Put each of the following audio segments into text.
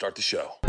Start the show.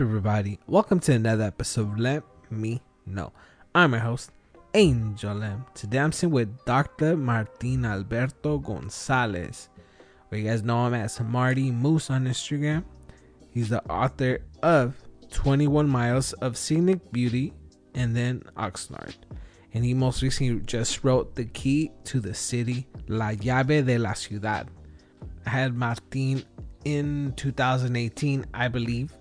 Everybody? Welcome to another episode of Let Me Know. I'm your host, Angel M. Today I'm sitting with Dr. Martin Alberto Gonzalez. Or you guys know him as Marty Moose on Instagram. He's the author of 21 Miles of Scenic Beauty and then Oxnard. And he most recently just wrote The Key to the City, La Llave de la Ciudad. I had Martin in 2018, I believe.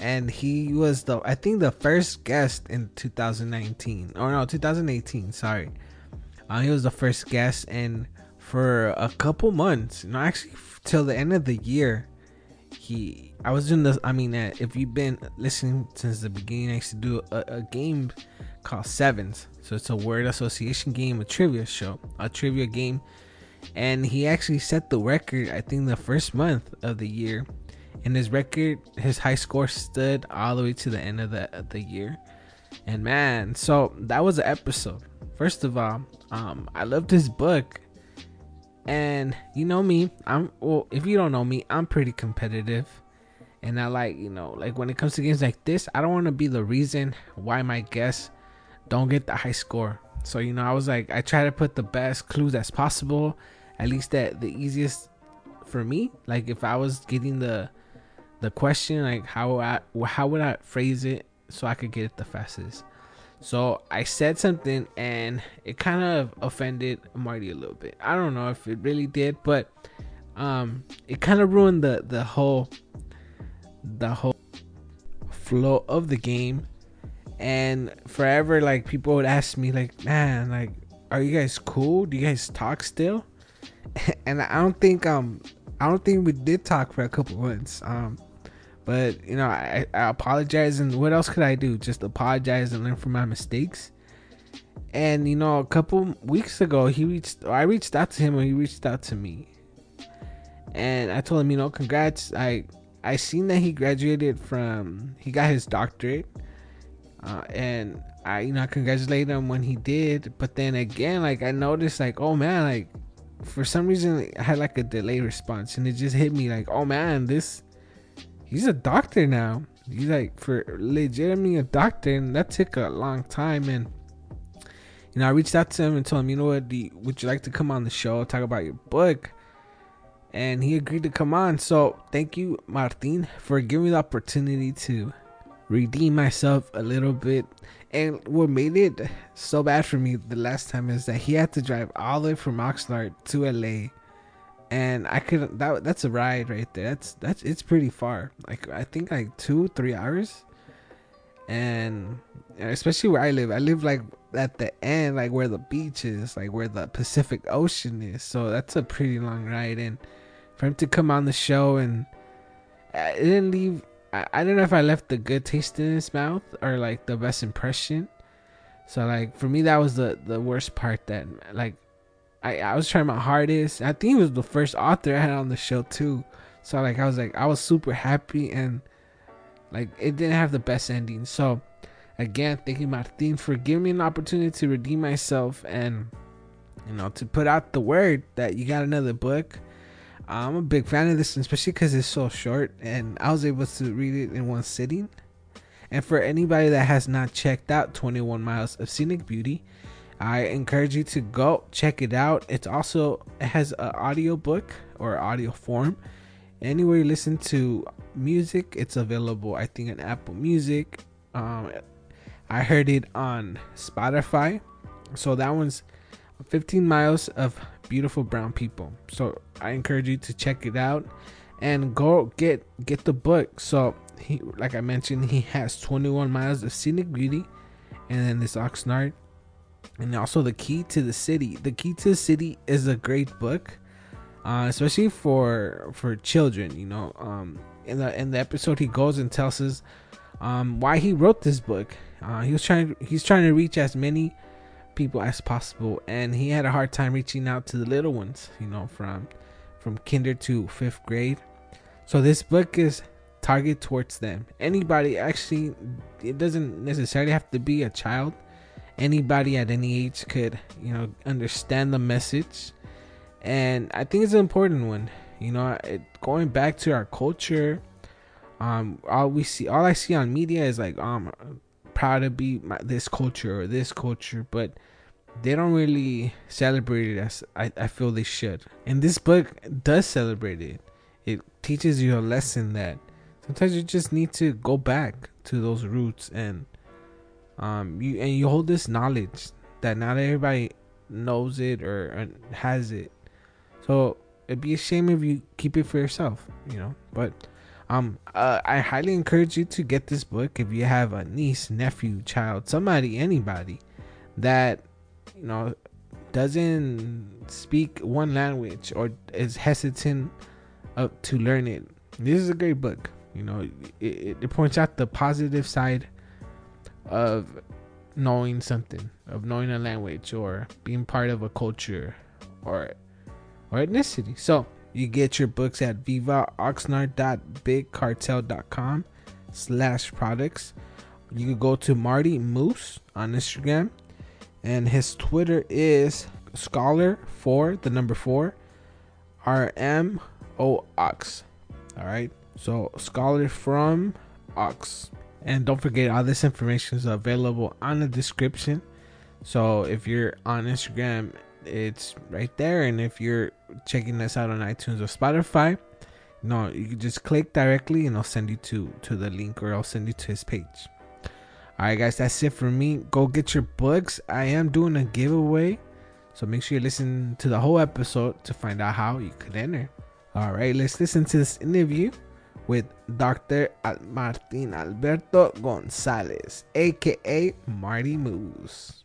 And he was the I think the first guest in 2019 or no 2018. Sorry, uh, he was the first guest, and for a couple months, no, actually till the end of the year, he I was doing this. I mean, uh, if you've been listening since the beginning, I used to do a, a game called Sevens. So it's a word association game, a trivia show, a trivia game and he actually set the record i think the first month of the year and his record his high score stood all the way to the end of the, of the year. And man so that was an episode. First of all um i loved his book. And you know me i'm well if you don't know me i'm pretty competitive. And i like you know like when it comes to games like this i don't want to be the reason why my guests don't get the high score. So you know, I was like, I try to put the best clues as possible, at least that the easiest for me. Like if I was getting the the question, like how I how would I phrase it so I could get it the fastest. So I said something and it kind of offended Marty a little bit. I don't know if it really did, but um, it kind of ruined the the whole the whole flow of the game and forever like people would ask me like man like are you guys cool do you guys talk still and i don't think um i don't think we did talk for a couple months um but you know I, I apologize and what else could i do? Just apologize and learn from my mistakes. And you know a couple weeks ago he reached i reached out to him and he reached out to me. And i told him you know congrats. I i seen that he graduated from he got his doctorate. Uh, and I, you know, I congratulate him when he did. But then again, like I noticed, like, oh man, like for some reason I had like a delay response, and it just hit me like, oh man, this he's a doctor now. He's like for legitimately a doctor, and that took a long time. And you know, I reached out to him and told him, you know what, you, would you like to come on the show talk about your book? And he agreed to come on. So thank you, Martin, for giving me the opportunity to redeem myself a little bit. And what made it so bad for me the last time is that he had to drive all the way from Oxnard to LA. And I couldn't that that's a ride right there. That's that's it's pretty far. Like I think like two, three hours. And especially where I live. I live like at the end, like where the beach is, like where the Pacific Ocean is. So that's a pretty long ride. And for him to come on the show and it didn't leave I, I don't know if I left the good taste in his mouth or like the best impression. So like for me that was the the worst part that like I I was trying my hardest. I think he was the first author I had on the show too. So like I was like I was super happy and like it didn't have the best ending. So again, thank you Martin for giving me an opportunity to redeem myself and you know to put out the word that you got another book I'm a big fan of this, especially because it's so short, and I was able to read it in one sitting. And for anybody that has not checked out 21 Miles of Scenic Beauty, I encourage you to go check it out. It's also it has an audio book or audio form. Anywhere you listen to music, it's available. I think on Apple Music. Um, I heard it on Spotify. So that one's 15 miles of beautiful brown people. So I encourage you to check it out and go get get the book. So he, like I mentioned, he has 21 miles of scenic beauty, and then this Oxnard and also the key to the city. The key to the city is a great book uh, especially for for children you know um, in the in the episode he goes and tells us um, why he wrote this book. Uh, he was trying he's trying to reach as many people as possible and he had a hard time reaching out to the little ones you know from from kinder to fifth grade. So this book is targeted towards them. Anybody actually it doesn't necessarily have to be a child anybody at any age could you know understand the message. And i think it's an important one. You know it, going back to our culture um all we see all i see on media is like um proud to be my, this culture or this culture but they don't really celebrate it as I, I feel they should. And this book does celebrate it. It teaches you a lesson that sometimes you just need to go back to those roots and um you and you hold this knowledge that not everybody knows it or, has it. So it'd be a shame if you keep it for yourself you know? But um uh, i highly encourage you to get this book if you have a niece nephew child somebody anybody that you know doesn't speak one language or is hesitant uh, to learn it. This is a great book you know? It, it points out the positive side of knowing something, of knowing a language or being part of a culture or or ethnicity. So you get your books at vivaoxnard.bigcartel.com slash products. You can go to Marty Moose on Instagram and his Twitter is scholar for the number four R M O Ox. All right. So scholar from Ox. And don't forget, all this information is available on the description. So if you're on Instagram, it's right there. And if you're checking us out on iTunes or Spotify, know, you can just click directly and I'll send you to, to the link or I'll send you to his page. All right, guys, that's it for me. Go get your books. I am doing a giveaway. So make sure you listen to the whole episode to find out how you could enter. All right, let's listen to this interview with Dr. Martin Alberto Gonzalez, aka Marty Moose.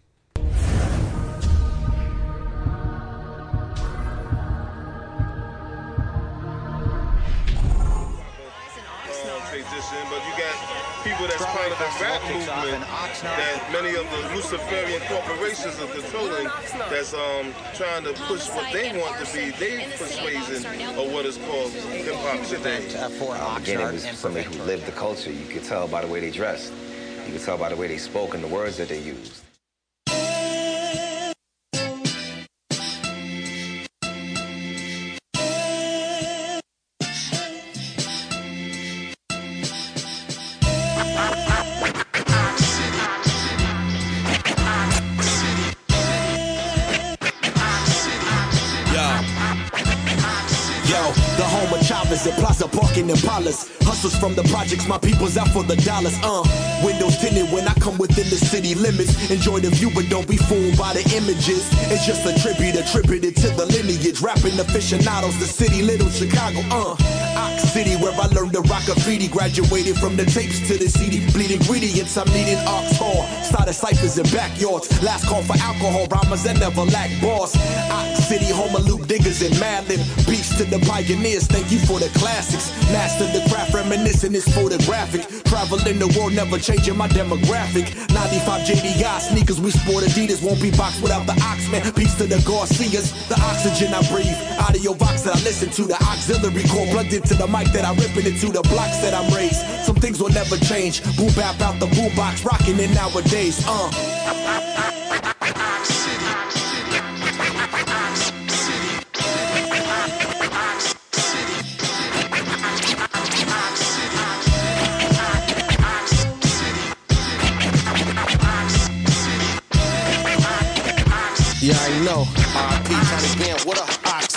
but you got people that's part of the rap movement that many of the Luciferian corporations are controlling that's um, trying to push what they want to be their persuasion of what is called hip hop today. Beginning was somebody who lived the culture. You could tell by the way they dressed. You could tell by the way they spoke and the words that they used. From the projects, my people's out for the dollars. Uh, windows tinted when I come within the city limits. Enjoy the view, but don't be fooled by the images. It's just a tribute attributed to the lineage. Rapping aficionados, the city, little Chicago. Uh, Ox City, where I learned to rock graffiti. Graduated from the tapes to the CD. Bleed ingredients, I'm needing Ox Hall. Started ciphers in backyards. Last call for alcohol, rhymers that never lack boss. Ox City, home of Luke Diggers and Madlib. Beats to the pioneers, thank you for the classics. Master the craft, reminiscing is photographic. Traveling the world, never changing my demographic. 95 JDI sneakers, we sport Adidas. Won't be boxed without the Oxman. Peace to the Garcias. The oxygen I breathe. Audio box that I listen to. The auxiliary core plugged into the mic that I rip it into. The blocks that I'm raised. Some things will never change. Boom bap out the boombox, rocking it nowadays. Uh.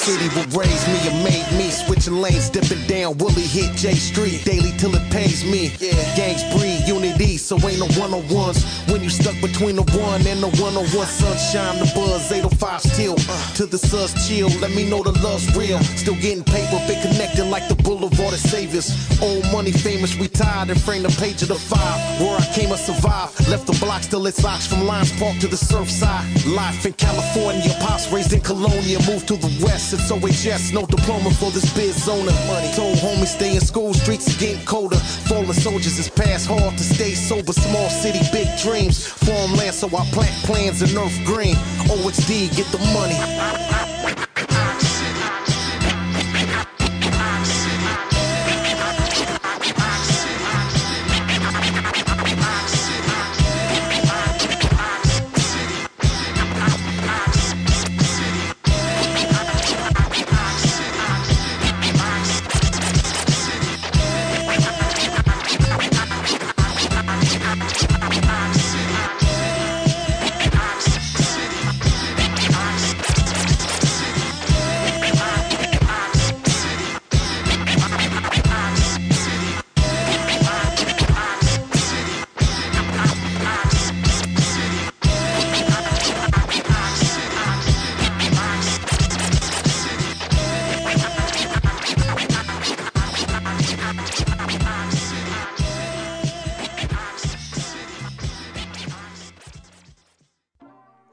City will raise me and made me. Switching lanes, dipping down Willie hit J Street. Daily till it pays me. Yeah. Gangs breed unity, so ain't no one on ones. When you stuck between the one and the one on one, sunshine, the buzz, 805 still. Uh, to the sus chill, let me know the love's real. Still getting paper, been connected like the boulevard of saviors. Old money famous, retired and frame the page of the five. Where I came, I survived. Left the block, still it's locks from Lions Park to the surf side. Life in California, pops raised in Colonia, moved to the west. It's OHS, no diploma for this biz owner. Money. Told homies stay in school, streets is getting colder. Fallen soldiers is past hard to stay sober. Small city, big dreams. Farmland, so I plant plans in earth green. OHD, get the money.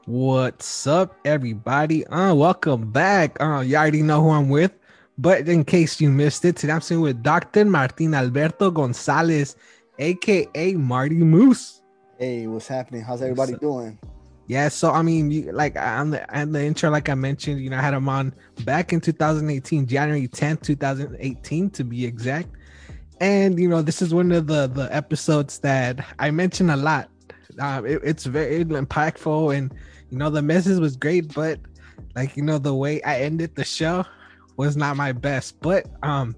What's up, everybody? Uh, welcome back. Uh, you already know who I'm with, but in case you missed it, today I'm sitting with Dr. Martin Alberto Gonzalez, aka Marty Moose. Hey, what's happening? How's everybody What's doing? Yeah, so I mean, you, like on the on the intro, like I mentioned, you know, I had him on back in 2018, January 10th, 2018, to be exact. And you know, this is one of the the episodes that I mention a lot. Uh, it, it's very impactful, and you know, the message was great, but like you know, the way I ended the show was not my best. But um,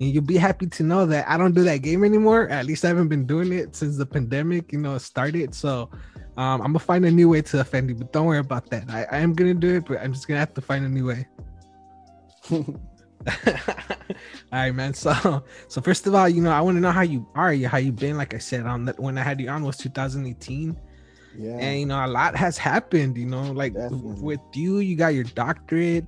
and you'll be happy to know that I don't do that game anymore. At least I haven't been doing it since the pandemic, you know, started. So um, I'm gonna find a new way to offend you, but don't worry about that. I, I am gonna do it, but I'm just gonna have to find a new way. all right, man. So, so first of all, you know, I want to know how you are, you how you been. Like I said, on that when I had you on was 2018, Yeah. and you know, a lot has happened. You know, like Definitely. with you, you got your doctorate.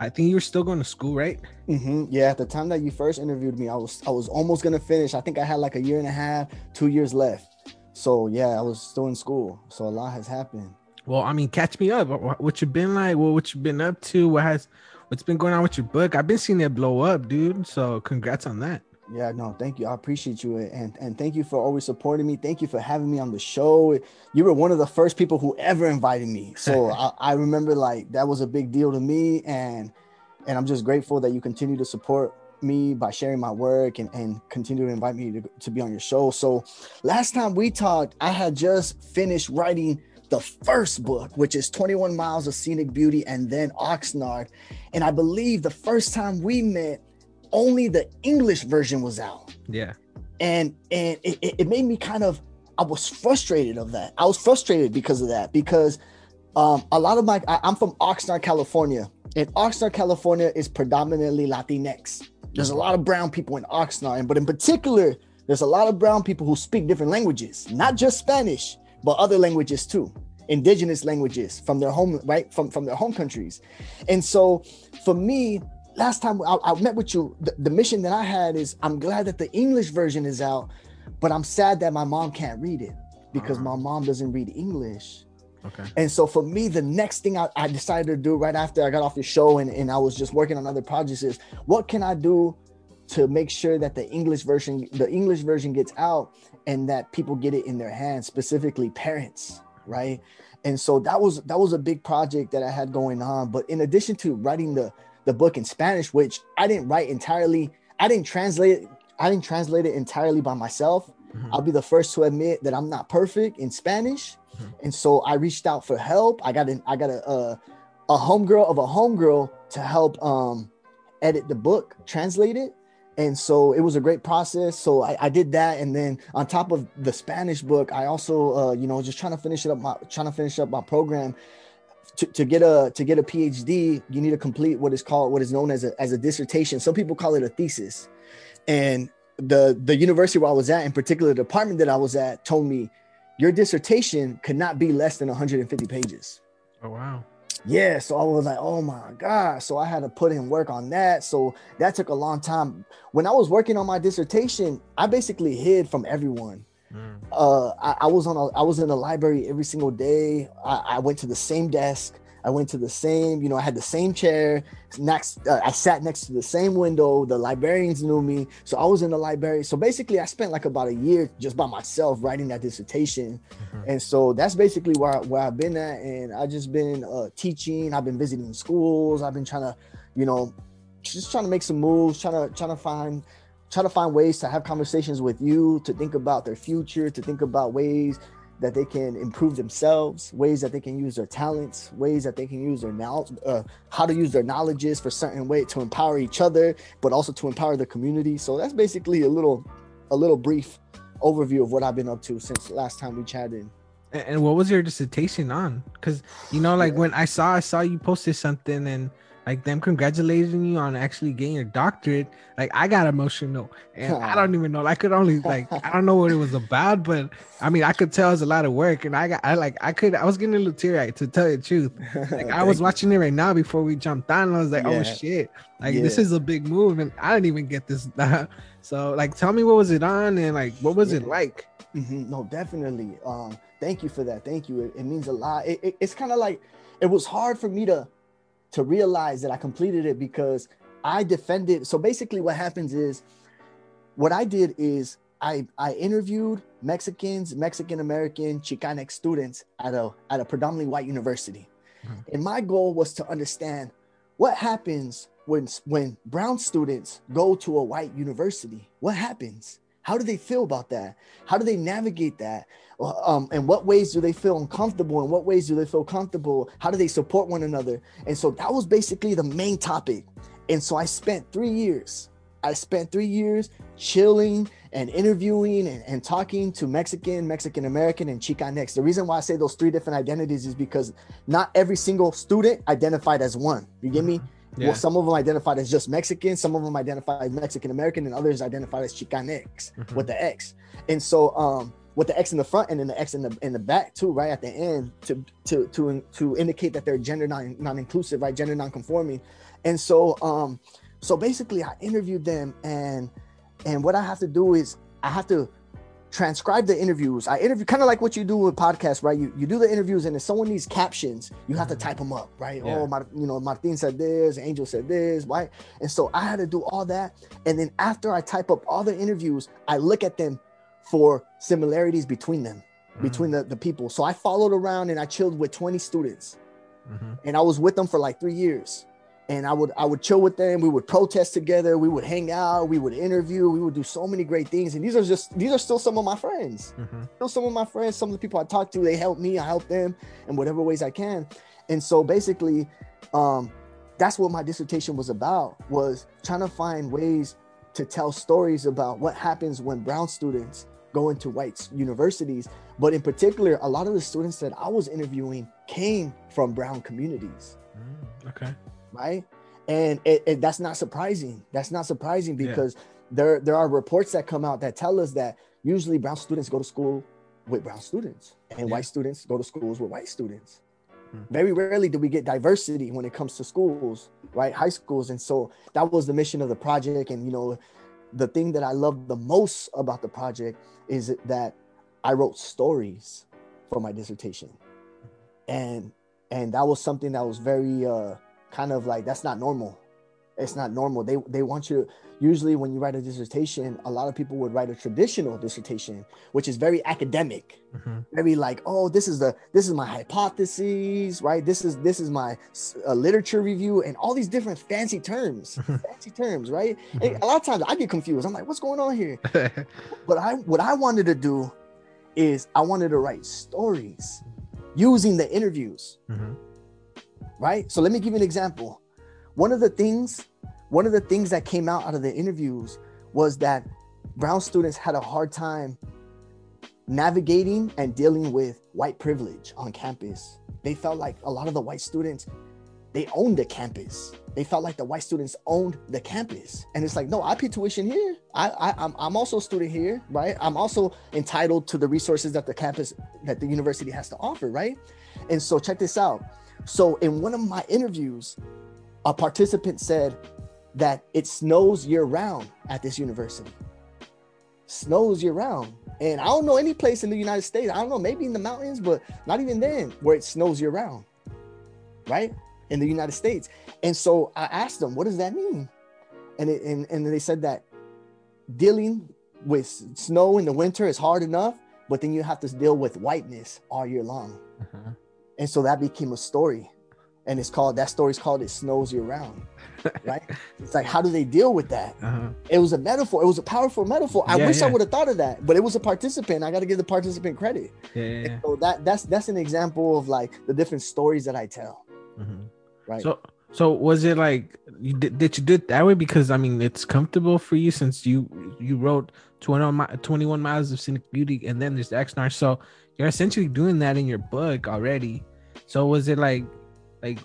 I think you were still going to school, right? hmm Yeah. At the time that you first interviewed me, I was I was almost gonna finish. I think I had like a year and a half, two years left. So yeah, I was still in school. So a lot has happened. Well, I mean, catch me up. What, what you been like? What what you been up to? What has what's been going on with your book? I've been seeing it blow up, dude. So congrats on that. Yeah, no, thank you. I appreciate you eh, and and thank you for always supporting me. Thank you for having me on the show. You were one of the first people who ever invited me. So I, I remember like that was a big deal to me and and I'm just grateful that you continue to support me by sharing my work and, and continue to invite me to, to be on your show. So last time we talked, I had just finished writing the first book, which is 21 Miles of Scenic Beauty and then Oxnard. And I believe the first time we met, only the English version was out. Yeah. And and it, it made me kind of I was frustrated of that. I was frustrated because of that because um, a lot of my I, I'm from Oxnard, California, and Oxnard, California is predominantly Latinx. There's a lot of brown people in Oxnard, but in particular, there's a lot of brown people who speak different languages, not just Spanish, but other languages too, indigenous languages from their home, right, from from their home countries. And so, for me, last time I, I met with you, the, the mission that I had is I'm glad that the English version is out, but I'm sad that my mom can't read it because Uh-huh. my mom doesn't read English. Okay. And so for me, the next thing I, I decided to do right after I got off the show and, and I was just working on other projects is what can I do to make sure that the English version, the English version gets out and that people get it in their hands, specifically parents, right? And so that was that was a big project that I had going on. But in addition to writing the the book in Spanish, which I didn't write entirely, I didn't translate it, I didn't translate it entirely by myself. Mhm. I'll be the first to admit that I'm not perfect in Spanish. And so I reached out for help. I got an I got a a, a homegirl of a homegirl to help um edit the book, translate it. And so it was a great process. So I, I did that. And then on top of the Spanish book, I also uh, you know, just trying to finish it up my trying to finish up my program. To, to get a to get a PhD, you need to complete what is called what is known as a as a dissertation. Some people call it a thesis. And the the university where I was at, in particular, the department that I was at, told me your dissertation could not be less than 150 pages. Oh wow. Yeah, so I was like, oh my god. So I had to put in work on that. So that took a long time. When I was working on my dissertation, I basically hid from everyone. Mm. Uh, I, I, was on a, I was in the library every single day. I, I went to the same desk. I went to the same, you know, I had the same chair next. Uh, I sat next to the same window. The librarians knew me, so I was in the library. So basically, I spent like about a year just by myself writing that dissertation, mm-hmm. and so that's basically where where I've been at. And I just been uh, teaching. I've been visiting schools. I've been trying to, you know, just trying to make some moves, trying to trying to find try to find ways to have conversations with you, to think about their future, to think about ways that they can improve themselves, ways that they can use their talents, ways that they can use their now uh, how to use their knowledges for certain way to empower each other, but also to empower the community. So that's basically a little a little brief overview of what I've been up to since last time we chatted. And what was your dissertation on? Because you know, like yeah. when I saw I saw you posted something and like them congratulating you on actually getting your doctorate like i got emotional. And i don't even know i could only like i don't know what it was about but i mean i could tell it's a lot of work and i got i like i could i was getting a little teary to tell you the truth. Like i was watching it right now before we jumped on and i was like oh, yeah. oh shit. Like yeah. this is a big move and i didn't even get this. So like tell me what was it on and like what was yeah. it like? Mm-hmm. no definitely. Um thank you for that. Thank you. It, it means a lot. It, it, it's kind of like it was hard for me to to realize that I completed it because I defended. So basically, what happens is what I did is I, I interviewed Mexicans, Mexican American, Chicanx students at a, at a predominantly white university. Mm-hmm. And my goal was to understand what happens when, when brown students go to a white university. What happens? How do they feel about that? How do they navigate that? Um, and what ways do they feel uncomfortable? And what ways do they feel comfortable? How do they support one another? And so that was basically the main topic. And so I spent three years. I spent three years chilling and interviewing and, and talking to Mexican, Mexican American, and Chicanx. The reason why I say those three different identities is because not every single student identified as one. You get me? Yeah. Well, some of them identified as just Mexican, some of them identified as Mexican American, and others identified as Chicanx mm-hmm. with the X. And so, um, with the X in the front and then the X in the in the back too, right at the end, to to to to indicate that they're gender non non inclusive, right, gender non conforming. And so, um, so basically, I interviewed them, and and what I have to do is I have to transcribe the interviews. I interview kind of like what you do with podcasts, right? You you do the interviews, and if someone needs captions, you have to type them up, right? Yeah. Oh, my, you know, Martin said this, Angel said this, right? And so I had to do all that, and then after I type up all the interviews, I look at them for similarities between them, mm-hmm. between the, the people. So I followed around and I chilled with 20 students, mm-hmm. and I was with them for like three years and I would I would chill with them. We would protest together. We would hang out. We would interview. We would do so many great things. And these are just these are still some of my friends. Mm-hmm. Still some of my friends. Some of the people I talk to, they help me. I help them in whatever ways I can. And so basically, um, that's what my dissertation was about. Was trying to find ways to tell stories about what happens when brown students go to white universities. But in particular, a lot of the students that I was interviewing came from brown communities. Mm, okay right? And it, it, that's not surprising. That's not surprising because yeah. there there are reports that come out that tell us that usually brown students go to school with brown students and yeah. white students go to schools with white students. Hmm. Very rarely do we get diversity when it comes to schools, right? High schools. And so that was the mission of the project. And, you know, the thing that I love the most about the project is that I wrote stories for my dissertation. And and that was something that was very uh kind of like that's not normal it's not normal they they want you to, usually when you write a dissertation a lot of people would write a traditional dissertation which is very academic mm-hmm. very like oh this is the this is my hypotheses right this is this is my uh, literature review and all these different fancy terms fancy terms right mm-hmm. a lot of times i get confused i'm like what's going on here but i what i wanted to do is i wanted to write stories using the interviews mm-hmm right? So let me give you an example. One of the things, one of the things that came out out of the interviews was that brown students had a hard time navigating and dealing with white privilege on campus they felt like a lot of the white students they owned the campus. They felt like the white students owned the campus, and it's like, no, I pay tuition here. I, I I'm I'm also a student here, right? I'm also entitled to the resources that the campus that the university has to offer, right? And so check this out. So in one of my interviews, a participant said that it snows year round at this university. Snows year round. And I don't know any place in the United States. I don't know, maybe in the mountains, but not even then where it snows year round. Right? In the United States. And so I asked them, what does that mean? And it, and, and they said that dealing with snow in the winter is hard enough, but then you have to deal with whiteness all year long. Uh-huh. And so that became a story. And it's called that story's called It Snows Year Round. Right? it's like, how do they deal with that? Uh-huh. It was a metaphor. It was a powerful metaphor. I Yeah, wish I would have thought of that, but it was a participant. I got to give the participant credit. Yeah, yeah, yeah. So that that's that's an example of like the different stories that I tell. Mhm. Right. So, so was it like you did, did you do it that way because I mean it's comfortable for you since you you wrote 21, mi- 21 miles of scenic beauty and then there's Oxnard, so you're essentially doing that in your book already. So was it like like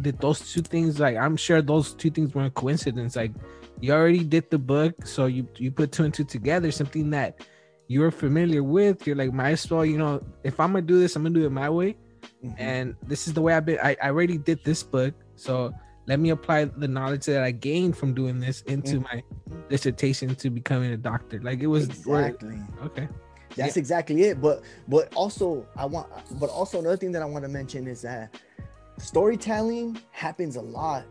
did those two things like I'm sure those two things weren't coincidence. Like you already did the book, so you you put two and two together, something that you're familiar with. You're like, might as well, you know, if I'm gonna do this, I'm gonna do it my way Mhm. and this is the way I've been. I, I already did this book, so let me apply the knowledge that I gained from doing this into my dissertation to becoming a doctor. Like it was exactly. okay. That's exactly it. But but also I want but also another thing that I want to mention is that storytelling happens a lot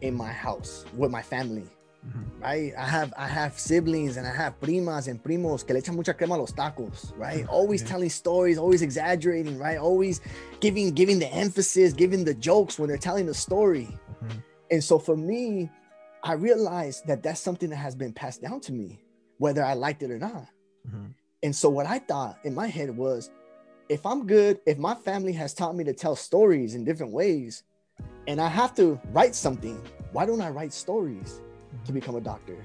in my house with my family. Mhm. Right, I have I have siblings and I have primas and primos que le echan mucha crema a los tacos, right? Always Yeah. telling stories, always exaggerating, right? Always giving giving the emphasis, giving the jokes when they're telling the story. Mhm. And so for me, I realized that that's something that has been passed down to me, whether I liked it or not. Mhm. And so what I thought in my head was, if I'm good, if my family has taught me to tell stories in different ways, and I have to write something, why don't I write stories to become a doctor?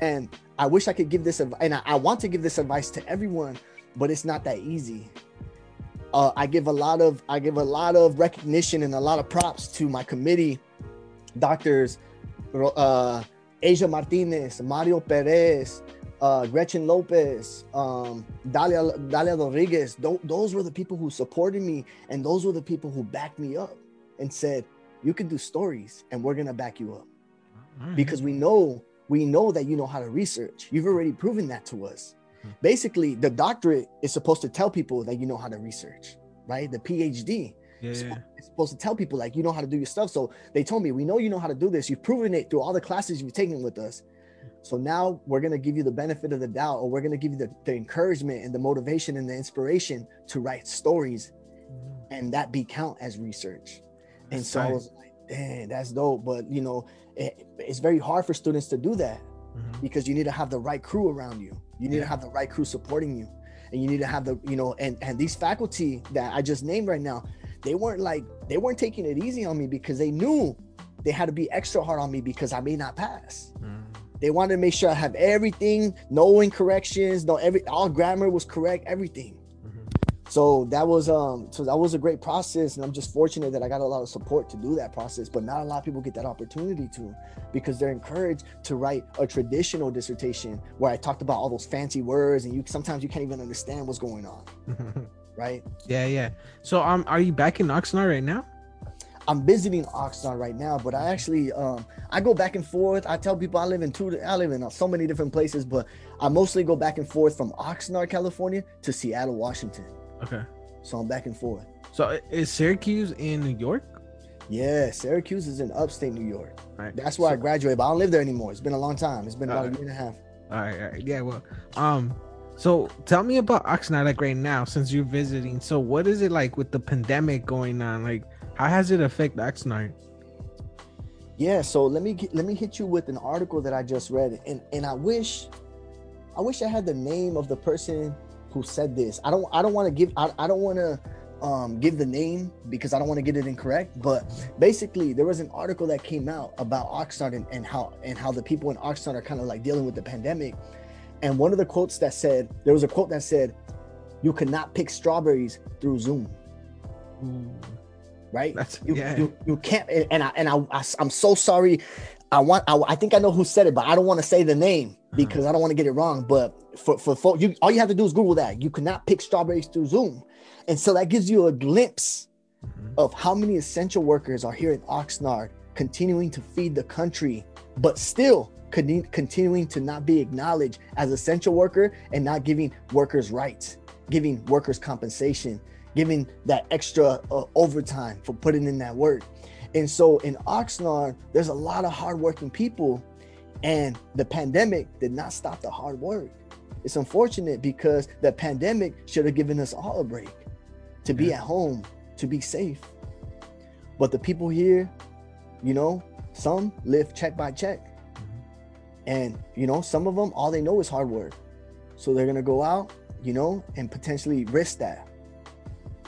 And I wish I could give this, and I, I want to give this advice to everyone, but it's not that easy. Uh, I give a lot of, I give a lot of recognition and a lot of props to my committee, doctors, uh, Asia Martinez, Mario Perez, uh, Gretchen Lopez, um, Dalia, Dalia Rodriguez. Tho- those were the people who supported me, and those were the people who backed me up and said, "You can do stories, and we're gonna back you up Alright. because we know we know that you know how to research. You've already proven that to us. Mhm. Basically, the doctorate is supposed to tell people that you know how to research, right? The PhD yeah, it's yeah. supposed- it's supposed to tell people like you know how to do your stuff. So they told me, we know you know how to do this. You've proven it through all the classes you've taken with us. So now we're gonna give you the benefit of the doubt, or we're gonna give you the, the encouragement and the motivation and the inspiration to write stories, and that be count as research. And That's so I was like, dang, that's dope. But you know, it, it's very hard for students to do that Mhm. because you need to have the right crew around you. You need Yeah. to have the right crew supporting you. And you need to have the, you know, and and these faculty that I just named right now, they weren't like they weren't taking it easy on me because they knew they had to be extra hard on me because I may not pass. Mhm. They wanted to make sure I have everything, no incorrections, no every all grammar was correct, everything. Mhm. So that was um so that was a great process and I'm just fortunate that I got a lot of support to do that process but not a lot of people get that opportunity to because they're encouraged to write a traditional dissertation where I talked about all those fancy words and you sometimes you can't even understand what's going on right yeah, yeah. So um, are you back in Oxnard right now? I'm visiting Oxnard right now but I actually um I go back and forth I tell people I live in two I live in uh, so many different places but I mostly go back and forth from Oxnard California to Seattle Washington Okay. so I'm back and forth So is Syracuse in New York? Yeah, Syracuse is in upstate New York. Right. That's where I graduated, but I don't live there anymore. It's been a long time. It's been about a Uh, year and a half. All right, all right. Yeah, well, um, so tell me about Oxnard right now since you're visiting. So what is it like with the pandemic going on? Like how has it affected Oxnard? Yeah, so let me let me hit you with an article that I just read, and and I wish, I wish I had the name of the person who said this. I don't I don't want to give I, I don't want to um give the name because I don't want to get it incorrect. But basically, there was an article that came out about Oxnard and, and how and how the people in Oxnard are kind of like dealing with the pandemic. And one of the quotes that said there was a quote that said, "You cannot pick strawberries through Zoom." right? That's- you, yeah. you you can't and I and I, I am so sorry. I want I, I think I know who said it, but I don't want to say the name Uh-huh. because I don't want to get it wrong. But for for folk, you all you have to do is Google that. You cannot pick strawberries through Zoom, and so that gives you a glimpse Mhm. of how many essential workers are here in Oxnard, continuing to feed the country, but still con- continuing to not be acknowledged as essential worker and not giving workers rights, giving workers compensation, giving that extra uh, overtime for putting in that work. And so in Oxnard, there's a lot of hardworking people, and the pandemic did not stop the hard work. It's unfortunate because the pandemic should have given us all a break to be Yeah. at home, to be safe. But the people here, you know, some live check by check. And, you know, some of them, all they know is hard work. So they're going to go out, you know, and potentially risk that,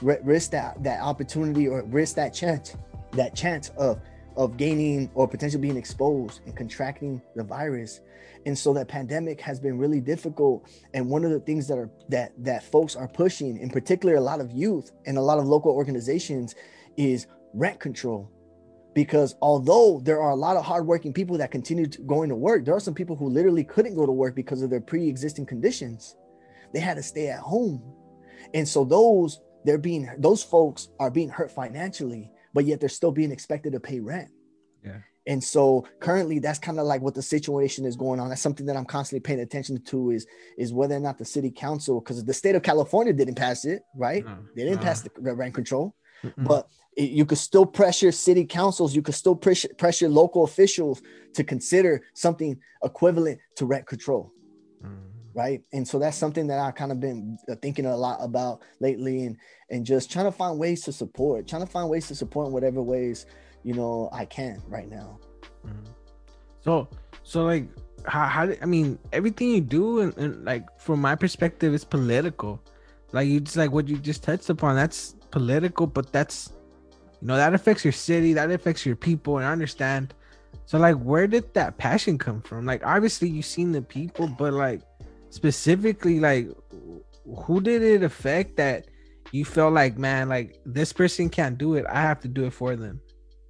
Ri- risk that, that opportunity or risk that chance, that chance of, of gaining or potentially being exposed and contracting the virus. And so that pandemic has been really difficult. And one of the things that are that that folks are pushing, in particular, a lot of youth and a lot of local organizations, is rent control. Because although there are a lot of hardworking people that continue to going to work, there are some people who literally couldn't go to work because of their pre-existing conditions. They had to stay at home. And so those they're being those folks are being hurt financially, but yet they're still being expected to pay rent. Yeah. And so currently that's kind of like what the situation is going on. That's something that I'm constantly paying attention to is is whether or not the city council, because the state of California didn't pass it, right? No, They didn't no. pass the the rent control, Mm-mm. but you could still pressure city councils, you could still pressure, pressure local officials to consider something equivalent to rent control Mhm. right and so that's something that I've kind of been uh, thinking a lot about lately and and just trying to find ways to support trying to find ways to support in whatever ways you know i can right now Mhm. So, so like, how, how I mean, everything you do, and, and like from my perspective, is political. Like you just like what you just touched upon. That's political, but that's, you know, that affects your city, that affects your people, and I understand. So, like, where did that passion come from? Like, obviously, you've seen the people, but like, specifically, like, who did it affect that you felt like, man, like this person can't do it, I have to do it for them.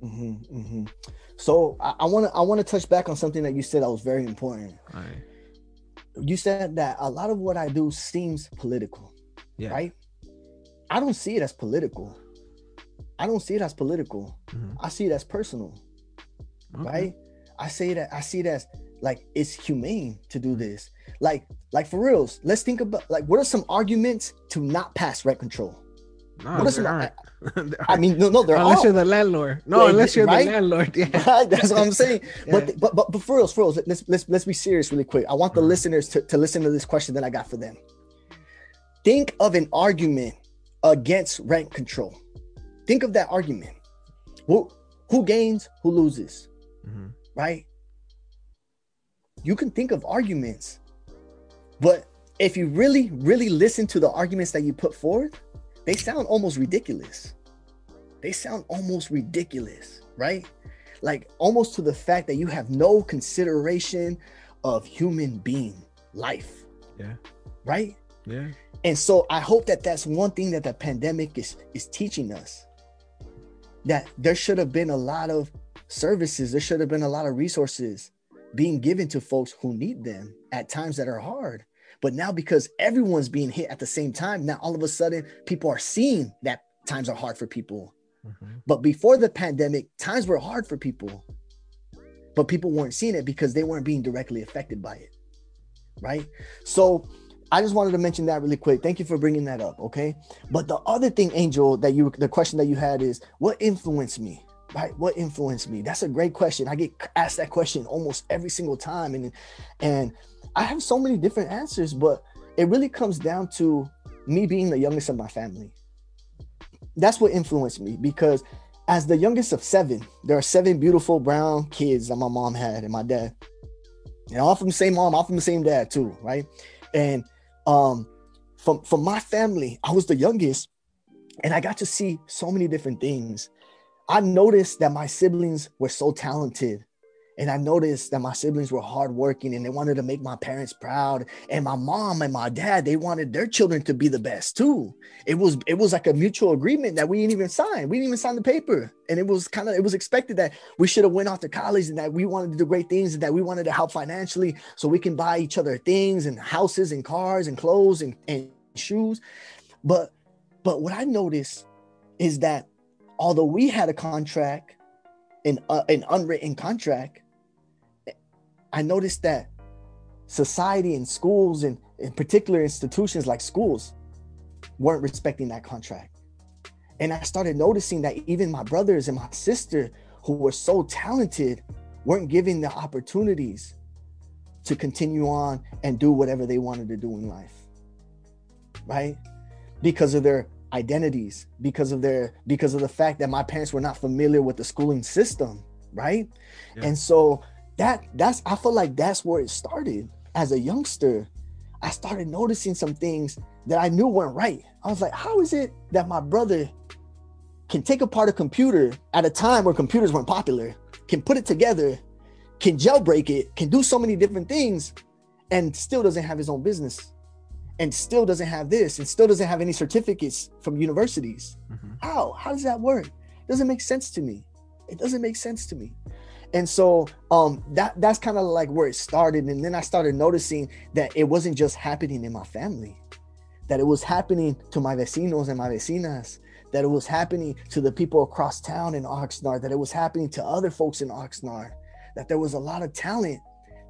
Mm-hmm, mm-hmm. so i want to i want to touch back on something that you said that was very important right. you said that a lot of what i do seems political Yeah. right i don't see it as political i don't see it as political Mhm. i see it as personal Okay. right? I say that I see it as like it's humane to do this. Like, like for reals, let's think about like what are some arguments to not pass rent control? No, What there some-. There I mean, no, no, they're unless all you're the landlord. No, Yeah, unless you're right? the landlord. Yeah. right. That's what I'm saying. Yeah. But, but but but for reals, for reals, let's let's let's be serious really quick. I want the Mhm. listeners to, to listen to this question that I got for them. Think of an argument against rent control. Think of that argument. Who who gains, who loses? Mhm. right? You can think of arguments, but if you really, really listen to the arguments that you put forward, they sound almost ridiculous. They sound almost ridiculous, right? Like almost to the fact that you have no consideration of human being life, Yeah. right? Yeah. And so I hope that that's one thing that the pandemic is is teaching us. That there should have been a lot of services, there should have been a lot of resources being given to folks who need them at times that are hard. But now because everyone's being hit at the same time, now all of a sudden people are seeing that times are hard for people. Mhm. But before the pandemic, times were hard for people. But people weren't seeing it because they weren't being directly affected by it. Right? So I just wanted to mention that really quick. Thank you for bringing that up. Okay. But the other thing, Angel, that you, the question that you had is what influenced me? Right? What influenced me? That's a great question. I get asked that question almost every single time. And, and I have so many different answers, but it really comes down to me being the youngest of my family that's what influenced me because as the youngest of seven, there are seven beautiful brown kids that my mom had and my dad. And all from the same mom, all from the same dad too, right? And um from from my family, I was the youngest, and I got to see so many different things. I noticed that my siblings were so talented and I noticed that my siblings were hardworking and they wanted to make my parents proud. And my mom and my dad, they wanted their children to be the best too. It was it was like a mutual agreement that we didn't even sign. We didn't even sign the paper. And it was kind of it was expected that we should have went off to college and that we wanted to do great things and that we wanted to help financially so we can buy each other things and houses and cars and clothes and, and shoes. But but what I noticed is that although we had a contract, an, uh, an unwritten contract, I noticed that society and schools and in particular institutions like schools weren't respecting that contract. And I started noticing that even my brothers and my sister, who were so talented, weren't given the opportunities to continue on and do whatever they wanted to do in life. Right? Because of their identities, because of their because of the fact that my parents were not familiar with the schooling system, right? Yeah. And so that that's I feel like that's where it started as a youngster. I started noticing some things that I knew weren't right. I was like, how is it that my brother can take apart a computer at a time where computers weren't popular, can put it together, can jailbreak it, can do so many different things, and still doesn't have his own business, and still doesn't have this, and still doesn't have any certificates from universities? Mm-hmm. How? How does that work? It doesn't make sense to me. It doesn't make sense to me and so um that that's kind of like where it started. And then i started noticing that it wasn't just happening in my family that it was happening to my vecinos and my vecinas that it was happening to the people across town in oxnard that it was happening to other folks in oxnard that there was a lot of talent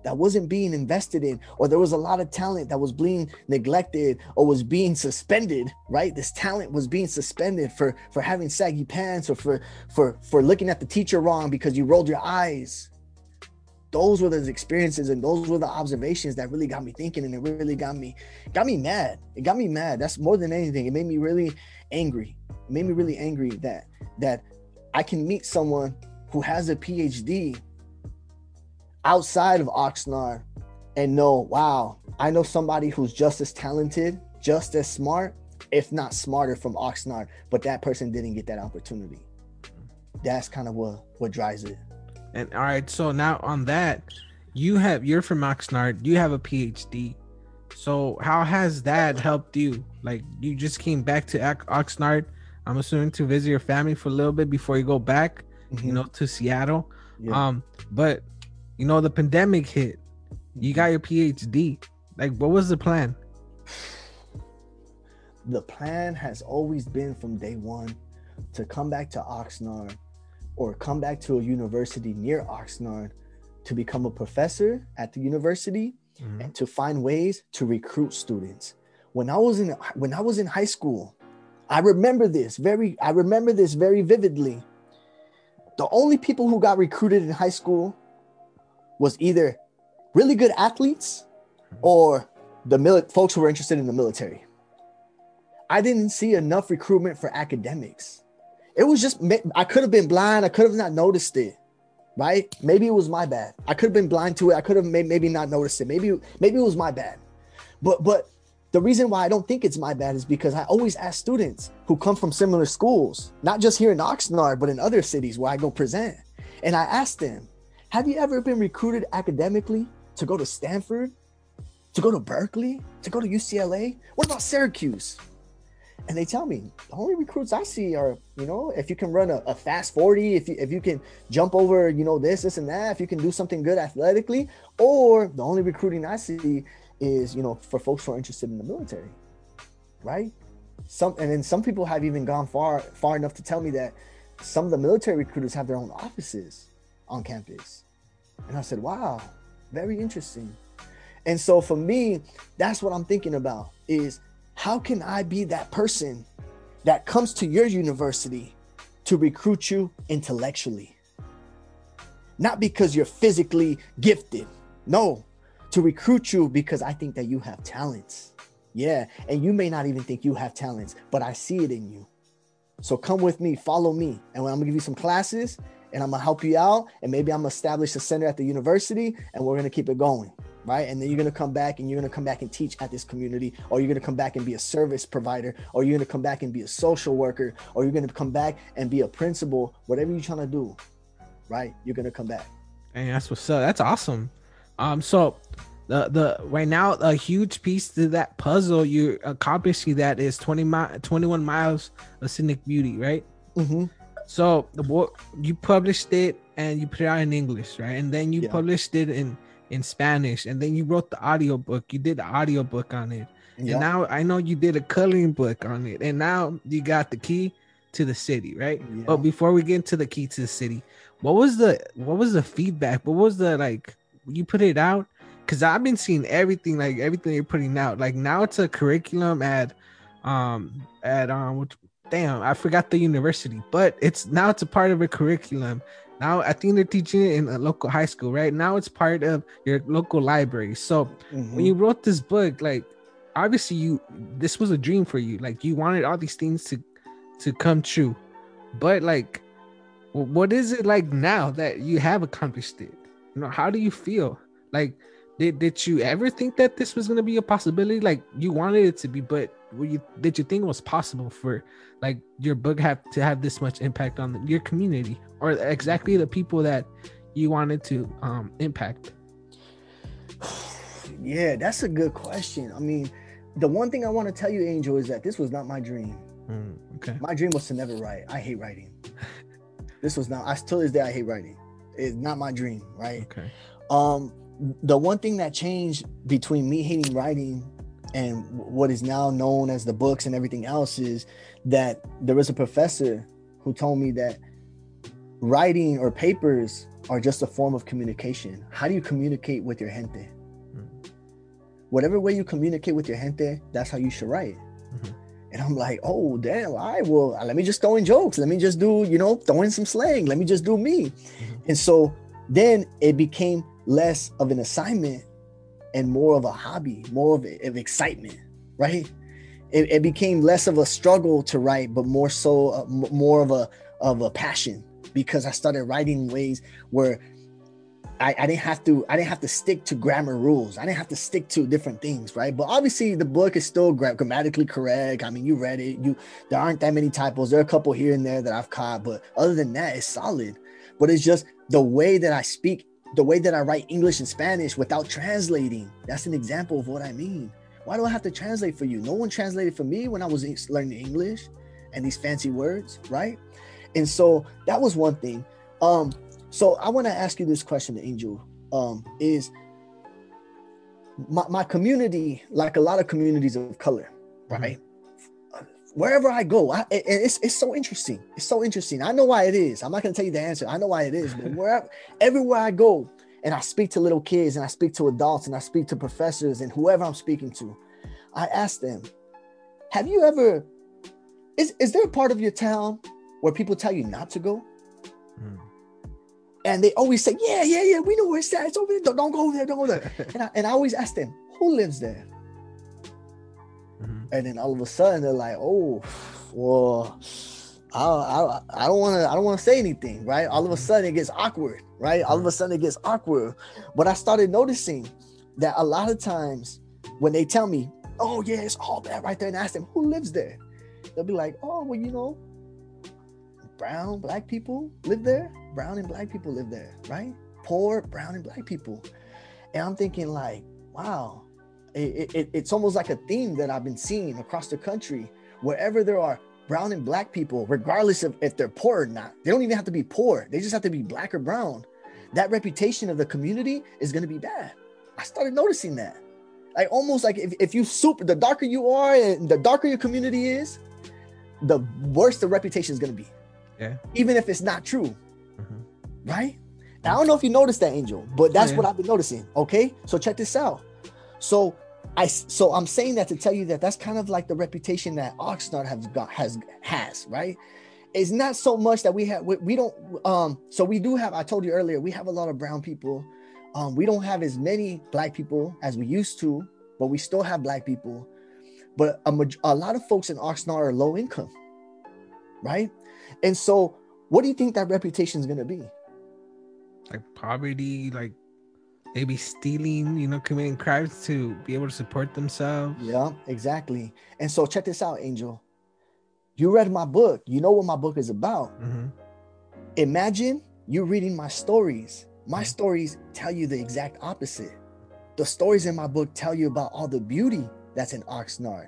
that wasn't being invested in, or there was a lot of talent that was being neglected or was being suspended, right? This talent was being suspended for for having saggy pants or for for for looking at the teacher wrong because you rolled your eyes. Those were the experiences and those were the observations that really got me thinking and it really got me got me mad. It got me mad. That's more than anything. It made me really angry. It made me really angry that that I can meet someone who has a PhD outside of Oxnard and know, wow, I know somebody who's just as talented, just as smart, if not smarter from Oxnard, but that person didn't get that opportunity. That's kind of what what drives it. And all right, so now on that, you have you're from Oxnard, you have a PhD. So how has that helped you? Like you just came back to Oxnard, I'm assuming to visit your family for a little bit before you go back, mm-hmm. you know, to Seattle. Yeah. Um, but you know the pandemic hit. You got your phd like what was the plan? The plan has always been from day one to come back to oxnard or come back to a university near oxnard to become a professor at the university mm-hmm. and to find ways to recruit students. When i was in when i was in high school i remember this very i remember this very vividly. The only people who got recruited in high school was either really good athletes or the mili- folks who were interested in the military. I didn't see enough recruitment for academics. It was just I could have been blind. I could have not noticed it, right? Maybe it was my bad. I could have been blind to it. I could have maybe not noticed it. Maybe maybe it was my bad. But but the reason why I don't think it's my bad is because I always ask students who come from similar schools, not just here in Oxnard, but in other cities where I go present, and I ask them, have you ever been recruited academically to go to Stanford, to go to Berkeley, to go to UCLA? What about Syracuse? And they tell me the only recruits I see are, you know, if you can run a, a, fast 40, if you if you can jump over, you know, this, this, and that, if you can do something good athletically, or the only recruiting I see is, you know, for folks who are interested in the military. Right? Some and then some people have even gone far far enough to tell me that some of the military recruiters have their own offices on campus. And I said, wow, very interesting. And so for me, that's what I'm thinking about is how can I be that person that comes to your university to recruit you intellectually? Not because you're physically gifted. No, to recruit you because I think that you have talents. Yeah, and you may not even think you have talents, but I see it in you. So come with me, follow me, and I'm gonna give you some classes and I'm gonna help you out. And maybe I'm gonna establish a center at the university and we're gonna keep it going. Right. And then you're gonna come back and you're gonna come back and teach at this community, or you're gonna come back and be a service provider, or you're gonna come back and be a social worker, or you're gonna come back and be a principal, whatever you're trying to do, right? You're gonna come back. And that's what's up. That's awesome. Um, so the the right now a huge piece to that puzzle you're accomplishing that is 20 mi- 21 miles of scenic beauty, right? Mm-hmm. So the book you published it and you put it out in English, right? And then you Yeah. published it in in Spanish, and then you wrote the audiobook. You did the audiobook on it. Yeah. And now I know you did a coloring book on it. And now you got the key to the city, right? Yeah. But before we get into the key to the city, what was the what was the feedback? What was the like you put it out? Cause I've been seeing everything, like everything you're putting out. Like now it's a curriculum at um at um what damn, I forgot the university, but it's now it's a part of a curriculum. Now I think they're teaching it in a local high school, right? Now it's part of your local library. So Mhm. when you wrote this book like obviously you this was a dream for you like you wanted all these things to to come true but like what is it like now that you have accomplished it you know how do you feel like did, did you ever think that this was going to be a possibility like you wanted it to be but were you did you think it was possible for like your book have to have this much impact on the, your community or exactly the people that you wanted to um impact Yeah, that's a good question. I mean, the one thing I want to tell you, Angel, is that this was not my dream. Mm, okay My dream was to never write. I hate writing. this was not. I still this day I hate writing. It's not my dream, right? okay Um, the one thing that changed between me hating writing and what is now known as the books and everything else is that there was a professor who told me that writing or papers are just a form of communication. How do you communicate with your gente? Mm. Whatever way you communicate with your gente, that's how you should write. Mhm. And I'm like, oh damn, all right, well, let me just throw in jokes. Let me just do, you know, throw in some slang. Let me just do me. And so then it became less of an assignment and more of a hobby, more of, of excitement, right? It, it became less of a struggle to write, but more so, uh, m- more of a of a passion because I started writing in ways where I, I didn't have to I didn't have to stick to grammar rules. I didn't have to stick to different things, right? But obviously the book is still gra- grammatically correct. I mean, you read it. You there aren't that many typos. There are a couple here and there that I've caught, but other than that, it's solid. But it's just the way that I speak, the way that I write English and Spanish without translating. That's an example of what I mean. Why do I have to translate for you? No one translated for me when I was learning English and these fancy words, right? And so that was one thing. Um, so I want to ask you this question, Angel. Um, is my, my community, like a lot of communities of color, right? Wherever I go, I, and it's it's so interesting. It's so interesting. I know why it is. I'm not gonna tell you the answer. I know why it is. But wherever, everywhere I go, and I speak to little kids, and I speak to adults, and I speak to professors, and whoever I'm speaking to, I ask them, "Have you ever? Is is there a part of your town where people tell you not to go?" Mm. And they always say, "Yeah, yeah, yeah, we know where it's at. It's over there. Don't, don't go there. Don't go there." and I, and I always ask them, "Who lives there?" And then all of a sudden they're like, "Oh, well, I, I, I don't want to, I don't want to say anything, right?" All of a sudden it gets awkward, right? All of a sudden it gets awkward. But I started noticing that a lot of times when they tell me, "Oh yeah, it's all that right there," and I ask them, "Who lives there?" They'll be like, "Oh, well, you know, brown, black people live there. Brown and black people live there, right? Poor brown and black people." And I'm thinking like, wow, it, it, it's almost like a theme that I've been seeing across the country. Wherever there are brown and black people, regardless of if they're poor or not, they don't even have to be poor. They just have to be black or brown. That reputation of the community is going to be bad. I started noticing that. Like almost like if, if you super, the darker you are and the darker your community is, the worse the reputation is going to be. Yeah. Even if it's not true. Mhm. Right? Now, I don't know if you noticed that, Angel, but that's Yeah. what I've been noticing. Okay. So check this out. So I so I'm saying that to tell you that that's kind of like the reputation that Oxnard has got has has right. It's not so much that we have we, we don't um so we do have I told you earlier we have a lot of brown people. Um, we don't have as many black people as we used to, but we still have black people. But a, a lot of folks in Oxnard are low income, right? And so, what do you think that reputation is going to be? like poverty, like maybe stealing, you know, committing crimes to be able to support themselves. Yeah, exactly. And so, check this out, Angel. You read my book. You know what my book is about. Mhm. Imagine you reading my stories My stories tell you the exact opposite. The stories in my book tell you about all the beauty that's in Oxnard.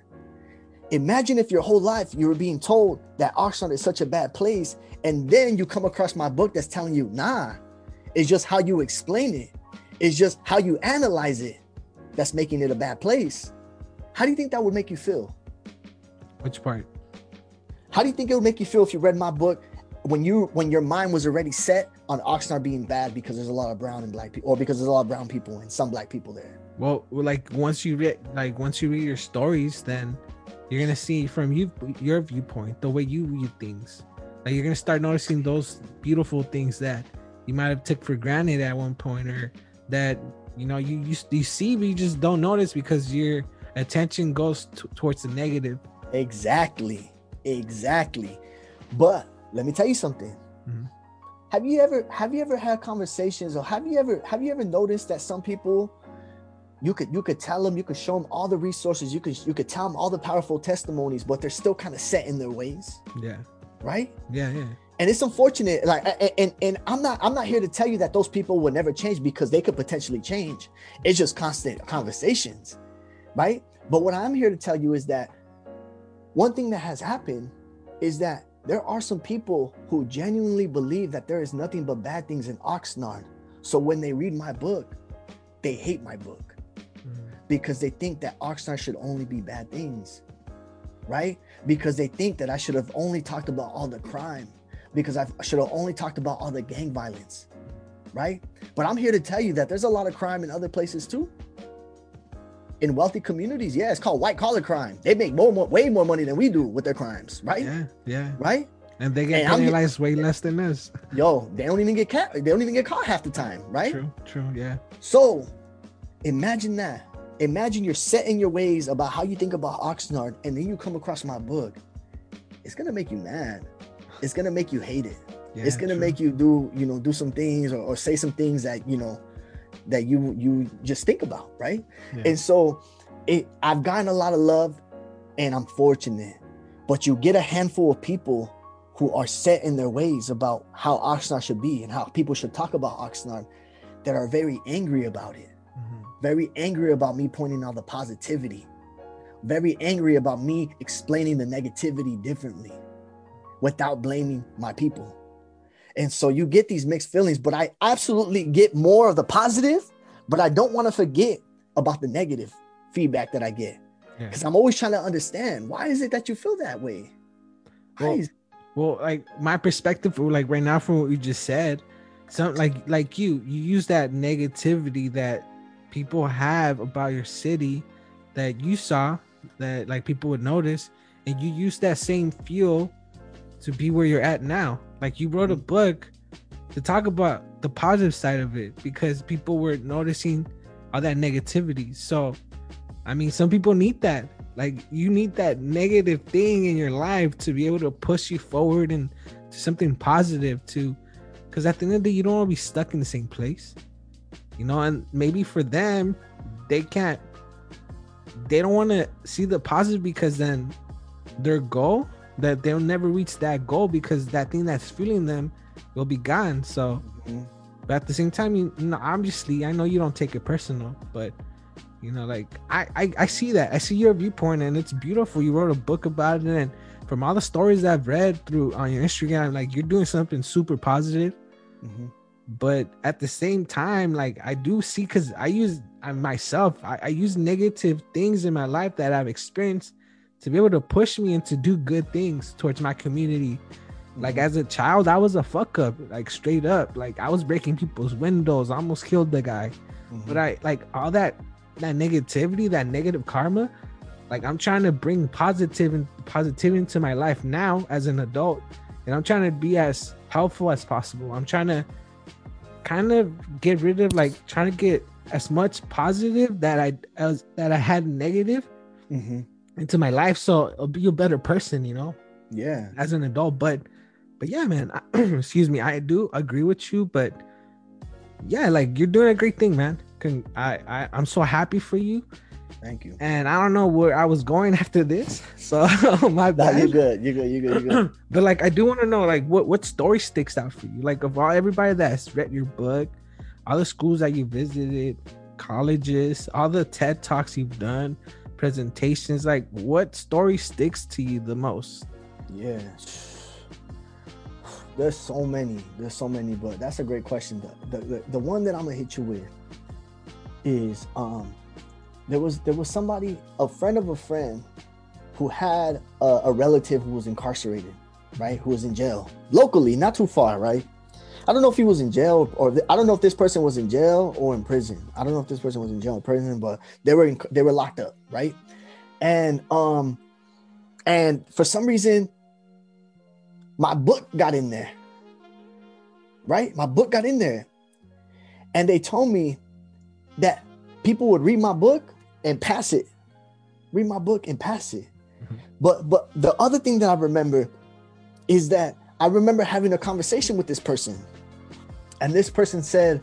Imagine if your whole life you were being told that Oxnard is such a bad place, and then you come across my book that's telling you, nah, it's just how you explain it, it's just how you analyze it that's making it a bad place. How do you think that would make you feel? Which part? How do you think it would make you feel if you read my book when you when your mind was already set on Oxnard being bad because there's a lot of brown and black people, or because there's a lot of brown people and some black people there? Well, like once you read, like once you read your stories, then you're gonna see from you your viewpoint, the way you view things. Like you're gonna start noticing those beautiful things that you might have took for granted at one point, or that you know you you, you see but you just don't notice because your attention goes t- towards the negative. Exactly, exactly. But let me tell you something. Mhm. Have you ever have you ever had conversations or have you ever have you ever noticed that some people you could you could tell them you could show them all the resources you could you could tell them all the powerful testimonies but they're still kind of set in their ways Yeah, right yeah, yeah. And it's unfortunate like and and i'm not i'm not here to tell you that those people will never change because they could potentially change it's just constant conversations right but what i'm here to tell you is that one thing that has happened is that there are some people who genuinely believe that there is nothing but bad things in oxnard so when they read my book they hate my book Mhm. because they think that Oxnard should only be bad things, right? Because they think that I should have only talked about all the crime, because I should have only talked about all the gang violence, right? But I'm here to tell you that there's a lot of crime in other places too. In wealthy communities, yeah, it's called white collar crime. They make more, more way more money than we do with their crimes, right? Yeah, yeah. Right? And they get And penalized way less than us. Yo, they don't even get ca- they don't even get caught half the time, right? True, true. Yeah, So imagine that. Imagine you're set in your ways about how you think about Oxnard, and then you come across my book. It's gonna make you mad. It's gonna make you hate it. yeah. it's gonna true. make you do, you know, do some things or, or say some things that you know that you you just think about, right? Yeah. And so it I've gotten a lot of love and I'm fortunate. But you get a handful of people who are set in their ways about how Oxnard should be and how people should talk about Oxnard that are very angry about it Mhm. very angry about me pointing out the positivity, very angry about me explaining the negativity differently without blaming my people. And so you get these mixed feelings, but I absolutely get more of the positive, but I don't want to forget about the negative feedback that I get. Yeah. Because I'm always trying to understand why is it that you feel that way? Why Well, is- Well, like my perspective, like right now from what you just said, some like like you, you use that negativity that people have about your city that you saw that like people would notice, and you use that same fuel to be where you're at now. Like you wrote a mm. book to talk about the positive side of it because people were noticing all that negativity. So, I mean, some people need that. Like you need that negative thing in your life to be able to push you forward and to something positive to because at the end of the day, you don't want to be stuck in the same place. You know, and maybe for them, they can't they don't want to see the positive because then their goal that they'll never reach that goal because that thing that's fueling them will be gone. So Mhm. but at the same time, you know, obviously, I know you don't take it personal, but you know, like I, I, I see that. I see your viewpoint, and it's beautiful. You wrote a book about it, and from all the stories I've read through on your Instagram, like you're doing something super positive. Mhm. But at the same time, like I do see, because I use I myself, I, I use negative things in my life that I've experienced to be able to push me and to do good things towards my community like Mhm. as a child, I was a fuck up, like straight up. Like I was breaking people's windows, I almost killed the guy. Mhm. But I like all that that negativity, that negative karma. Like I'm trying to bring positive and positivity into my life now as an adult, and I'm trying to be as helpful as possible. I'm trying to kind of get rid of like trying to get as much positive that I as that I had negative Mhm. Into my life, so I'll be a better person. You know yeah. as an adult but but yeah man I, excuse me i do agree with you but yeah like you're doing a great thing man Con- I, I i'm so happy for you Thank you. and i don't know where i was going after this so my Nah, you're good. You're good. You're good. You're good. but like i do want to know like what what story sticks out for you like of all everybody that's read your book all the schools that you visited, colleges, all the TED talks you've done, presentations. Like, what story sticks to you the most? Yeah. There's so many. There's so many, but that's a great question. The, the, the, the one that I'm gonna hit you with is um there was there was somebody, a friend of a friend, who had a, a relative who was incarcerated, right? Who was in jail locally, not too far, right? I don't know if he was in jail or I don't know if this person was in jail or in prison. I don't know if this person was in jail or prison, but they were in, they were locked up, right? And um and for some reason my book got in there. Right? My book got in there. And they told me that people would read my book and pass it. Read my book and pass it. Mm-hmm. But but the other thing that I remember is that I remember having a conversation with this person. And this person said,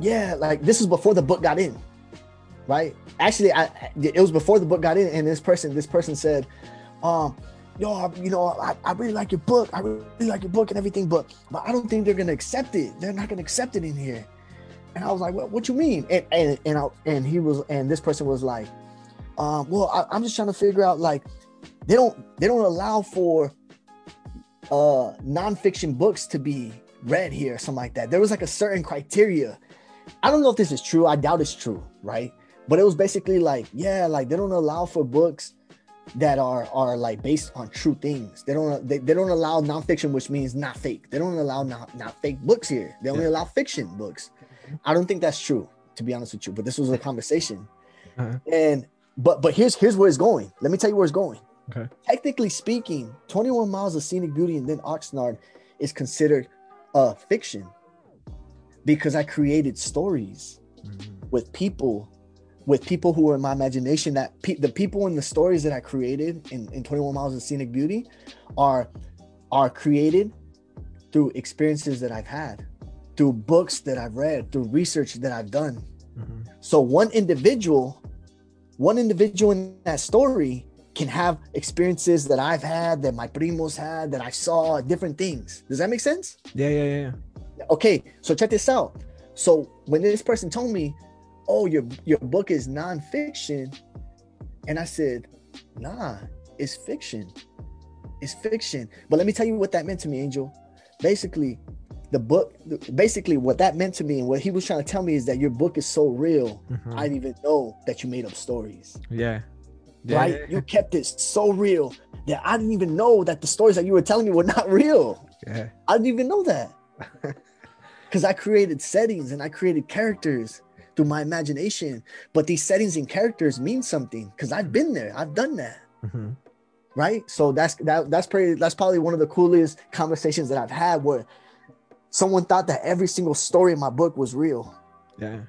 "Yeah, like this is before the book got in." Right? Actually, I it was before the book got in and this person this person said, um yo, you know, I, I really like your book. I really like your book and everything, but but I don't think they're gonna accept it. They're not gonna accept it in here. And I was like, what, what you mean? And and and, I, and he was and this person was like, um, well, I, am just trying to figure out like they don't they don't allow for uh nonfiction books to be read here, something like that. There was like a certain criteria. I don't know if this is true. I doubt it's true, right? But it was basically like, yeah, like they don't allow for books that are are like based on true things. They don't they, they don't allow nonfiction, which means not fake. They don't allow not, not fake books here. They only yeah. allow fiction books. I don't think that's true, to be honest with you. But this was a conversation. Uh-huh. And but but here's here's where it's going. Let me tell you where it's going. Okay. Technically speaking, 21 Miles of Scenic Beauty and then Oxnard is considered a fiction because I created stories mm-hmm. with people with people who are in my imagination that pe- the people in the stories that I created in, in 21 Miles of Scenic Beauty are are created through experiences that I've had, through books that I've read, through research that I've done. Mm-hmm. So one individual, one individual in that story can have experiences that I've had, that my primos had, that I saw, different things. Does that make sense? Yeah, yeah, yeah. Okay, so check this out. So when this person told me oh, your your book is nonfiction. And I said, nah, it's fiction. It's fiction. But let me tell you what that meant to me, Angel. Basically, the book, basically, what that meant to me and what he was trying to tell me is that your book is so real. Mm-hmm. I didn't even know that you made up stories. Yeah. Yeah right? You kept it so real that I didn't even know that the stories that you were telling me were not real. Yeah. I didn't even know that. Because I created settings and I created characters through my imagination. But these settings and characters mean something because I've been there. I've done that. Mm-hmm. Right. So that's that that's pretty that's probably one of the coolest conversations that I've had where someone thought that every single story in my book was real. Yeah.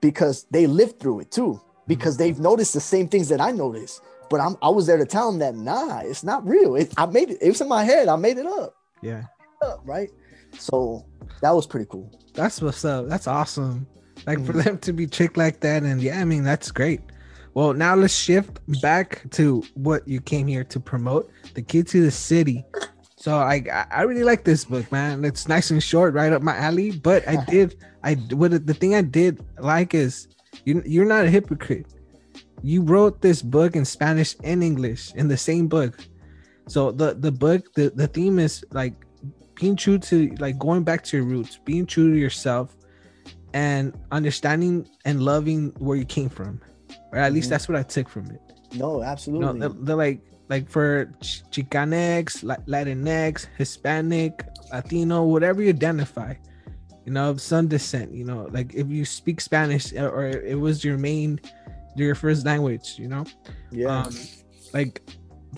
Because they lived through it too. Because mm-hmm. they've noticed the same things that I noticed. But I'm I was there to tell them that nah, it's not real. It, I made it, it was in my head. I made it up. Yeah. Up, right. So that was pretty cool. That's what's up. That's awesome. Like mm. for them to be tricked like that, and yeah, I mean that's great. Well, now let's shift back to what you came here to promote, the key to the city. So I I really like this book, man. It's nice and short, right up my alley. But I did I what the thing I did like is you you're not a hypocrite. You wrote this book in Spanish and English in the same book. So the the book the the theme is like being true to like going back to your roots, being true to yourself, and understanding and loving where you came from. Or at mm-hmm. least that's what I took from it. No, absolutely. You know, they're, they're like like for Chicanx, Latinx, Hispanic, Latino, whatever you identify, you know, of some descent, you know, like if you speak Spanish or it was your main, your first language, you know, yeah, um, like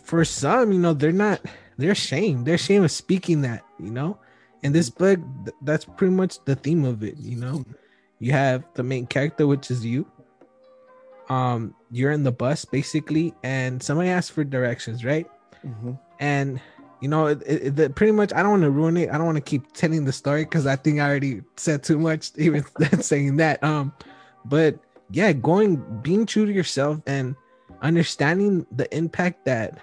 for some, you know, they're not, they're ashamed, they're ashamed of speaking that, you know, And this book, that's pretty much the theme of it, you know, you have the main character which is you. Um you're in the bus basically and somebody asks for directions right? Mm-hmm. and you know it, it, it, pretty much i don't want to ruin it i don't want to keep telling the story because i think i already said too much even saying that um but yeah going being true to yourself and understanding the impact that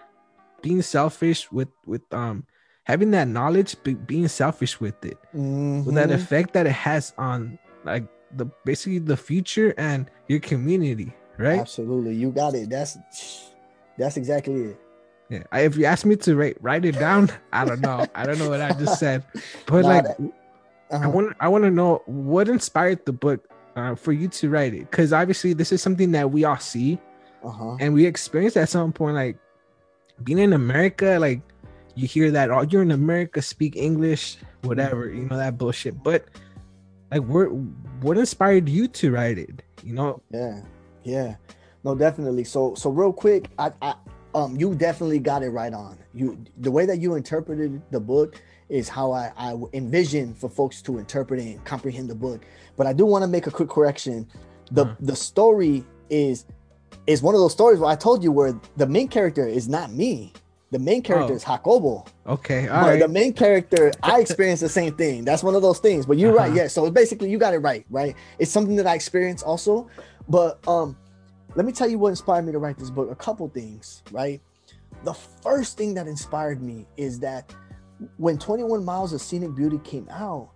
being selfish with with um having that knowledge, but being selfish with it, with that Mhm. effect that it has on like the basically the future and your community, right? Absolutely, you got it. That's that's exactly it. Yeah. I, if you ask me to write write it down, I don't know. I don't know what I just said, but like I Uh-huh. want I want to know what inspired the book uh, for you to write it because obviously this is something that we all see Uh-huh. and we experience at some point like being in America like you hear that oh you're in America speak English whatever you know that bullshit but like what what inspired you to write it you know Yeah, yeah, no, definitely. So, so real quick, I, I, um, you definitely got it right on. You, the way that you interpreted the book is how I, I envision for folks to interpret and comprehend the book. But I do want to make a quick correction. The, Uh-huh. the story is, is one of those stories where I told you where the main character is not me. The main character Oh. is Jacobo. okay all right the main character, I experienced the same thing. That's one of those things. But you're right, Uh-huh. yeah. So basically, you got it right, right? It's something that I experienced also. But um, let me tell you what inspired me to write this book. A couple things, right? The first thing that inspired me is that when 21 Miles of Scenic Beauty came out,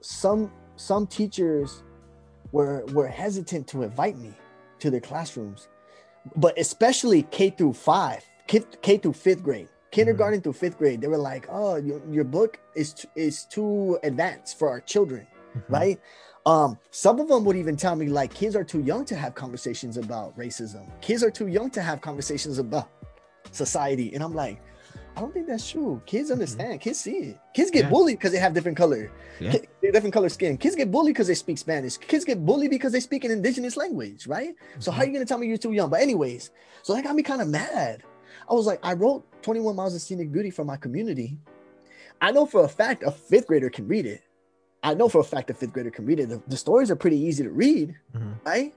some some teachers were were hesitant to invite me to their classrooms, but especially K through five, K, K through fifth grade, kindergarten through fifth grade. They were like, "Oh, your, your book is t- is too advanced for our children." Mhm. right? Um, some of them would even tell me like kids are too young to have conversations about racism. Kids are too young to have conversations about society. And I'm like, I don't think that's true. Kids understand. Kids see it. Kids get Yeah. bullied because they have different color, Yeah. different color skin. Kids get bullied because they speak Spanish. Kids get bullied because they speak an indigenous language, right? So how are you gonna tell me you're too young? But anyways, so that got me kind of mad. I was like, I wrote 21 Miles of Scenic Beauty for my community. I know for a fact a fifth grader can read it. I know for a fact a fifth grader can read it. The, the stories are pretty easy to read, Mhm. right?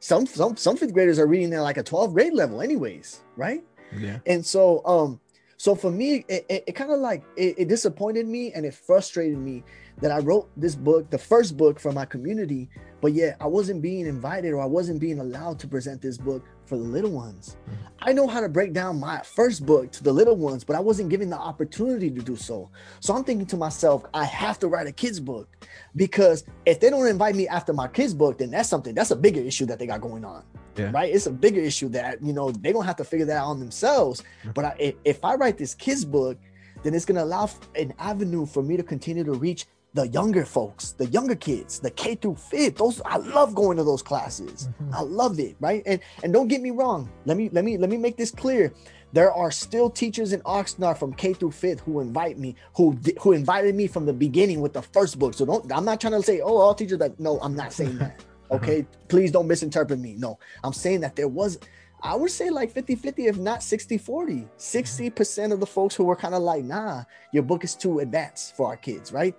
Some some some fifth graders are reading at like a 12th grade level, anyways, right? yeah And so um so for me it, it, it kind of like it, it disappointed me and it frustrated me that I wrote this book, the first book for my community, but yet I wasn't being invited or I wasn't being allowed to present this book for the little ones. Mm-hmm. I know how to break down my first book to the little ones, but I wasn't given the opportunity to do so. So I'm thinking to myself, I have to write a kids book because if they don't invite me after my kids book, then that's something that's a bigger issue that they got going on Yeah. right? It's a bigger issue that you know they're gonna have to figure that out on themselves. But I, if, if I write this kids book, then it's gonna allow an avenue for me to continue to reach the younger folks, the younger kids, the K through fifth. Those I love going to those classes. Mm-hmm. I love it, right? And and don't get me wrong. Let me let me let me make this clear. There are still teachers in Oxnard from K through fifth who invite me, who who invited me from the beginning with the first book. So don't. I'm not trying to say, oh, all teachers that. No, I'm not saying that. Uh-huh. Okay, please don't misinterpret me. No, I'm saying that there was, I would say like 50 50, if not mm-hmm. 60 40. 60% of the folks who were kind of like, nah, your book is too advanced for our kids, right?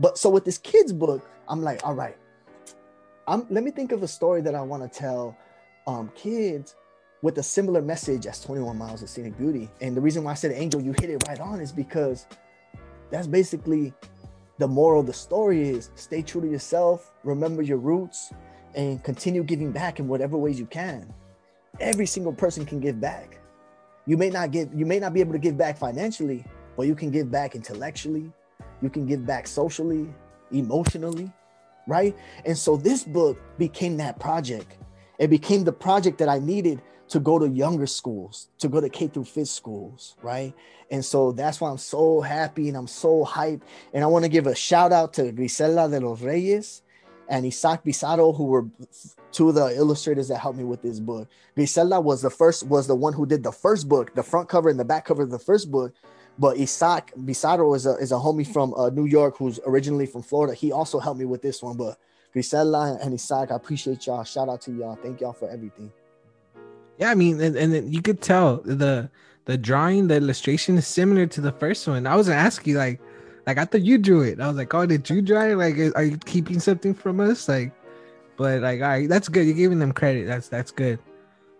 But so with this kids book, I'm like, all right, I'm, let me think of a story that I want to tell um, kids with a similar message as 21 Miles of Scenic Beauty. And the reason why I said, Angel, you hit it right on is because that's basically the moral of the story is stay true to yourself, remember your roots, and continue giving back in whatever ways you can. Every single person can give back. You may not give, you may not be able to give back financially, but you can give back intellectually, you can give back socially, emotionally, right? And so this book became that project. It became the project that I needed to go to younger schools, to go to K through fifth schools, right? And so that's why I'm so happy and I'm so hyped. And I want to give a shout out to Grisela de los Reyes and Isaac Bizarro, who were two of the illustrators that helped me with this book. Grisela was the first, was the one who did the first book, the front cover and the back cover of the first book. But Isaac Bizarro is a, is a homie from uh, New York who's originally from Florida. He also helped me with this one. But Grisela and Isaac, I appreciate y'all. Shout out to y'all. Thank y'all for everything. Yeah, I mean, and, and you could tell the the drawing, the illustration is similar to the first one. I was gonna ask you, like, like I thought you drew it. I was like, oh, did you draw it? Like, are you keeping something from us? Like, but like, all right, that's good. You're giving them credit. That's that's good.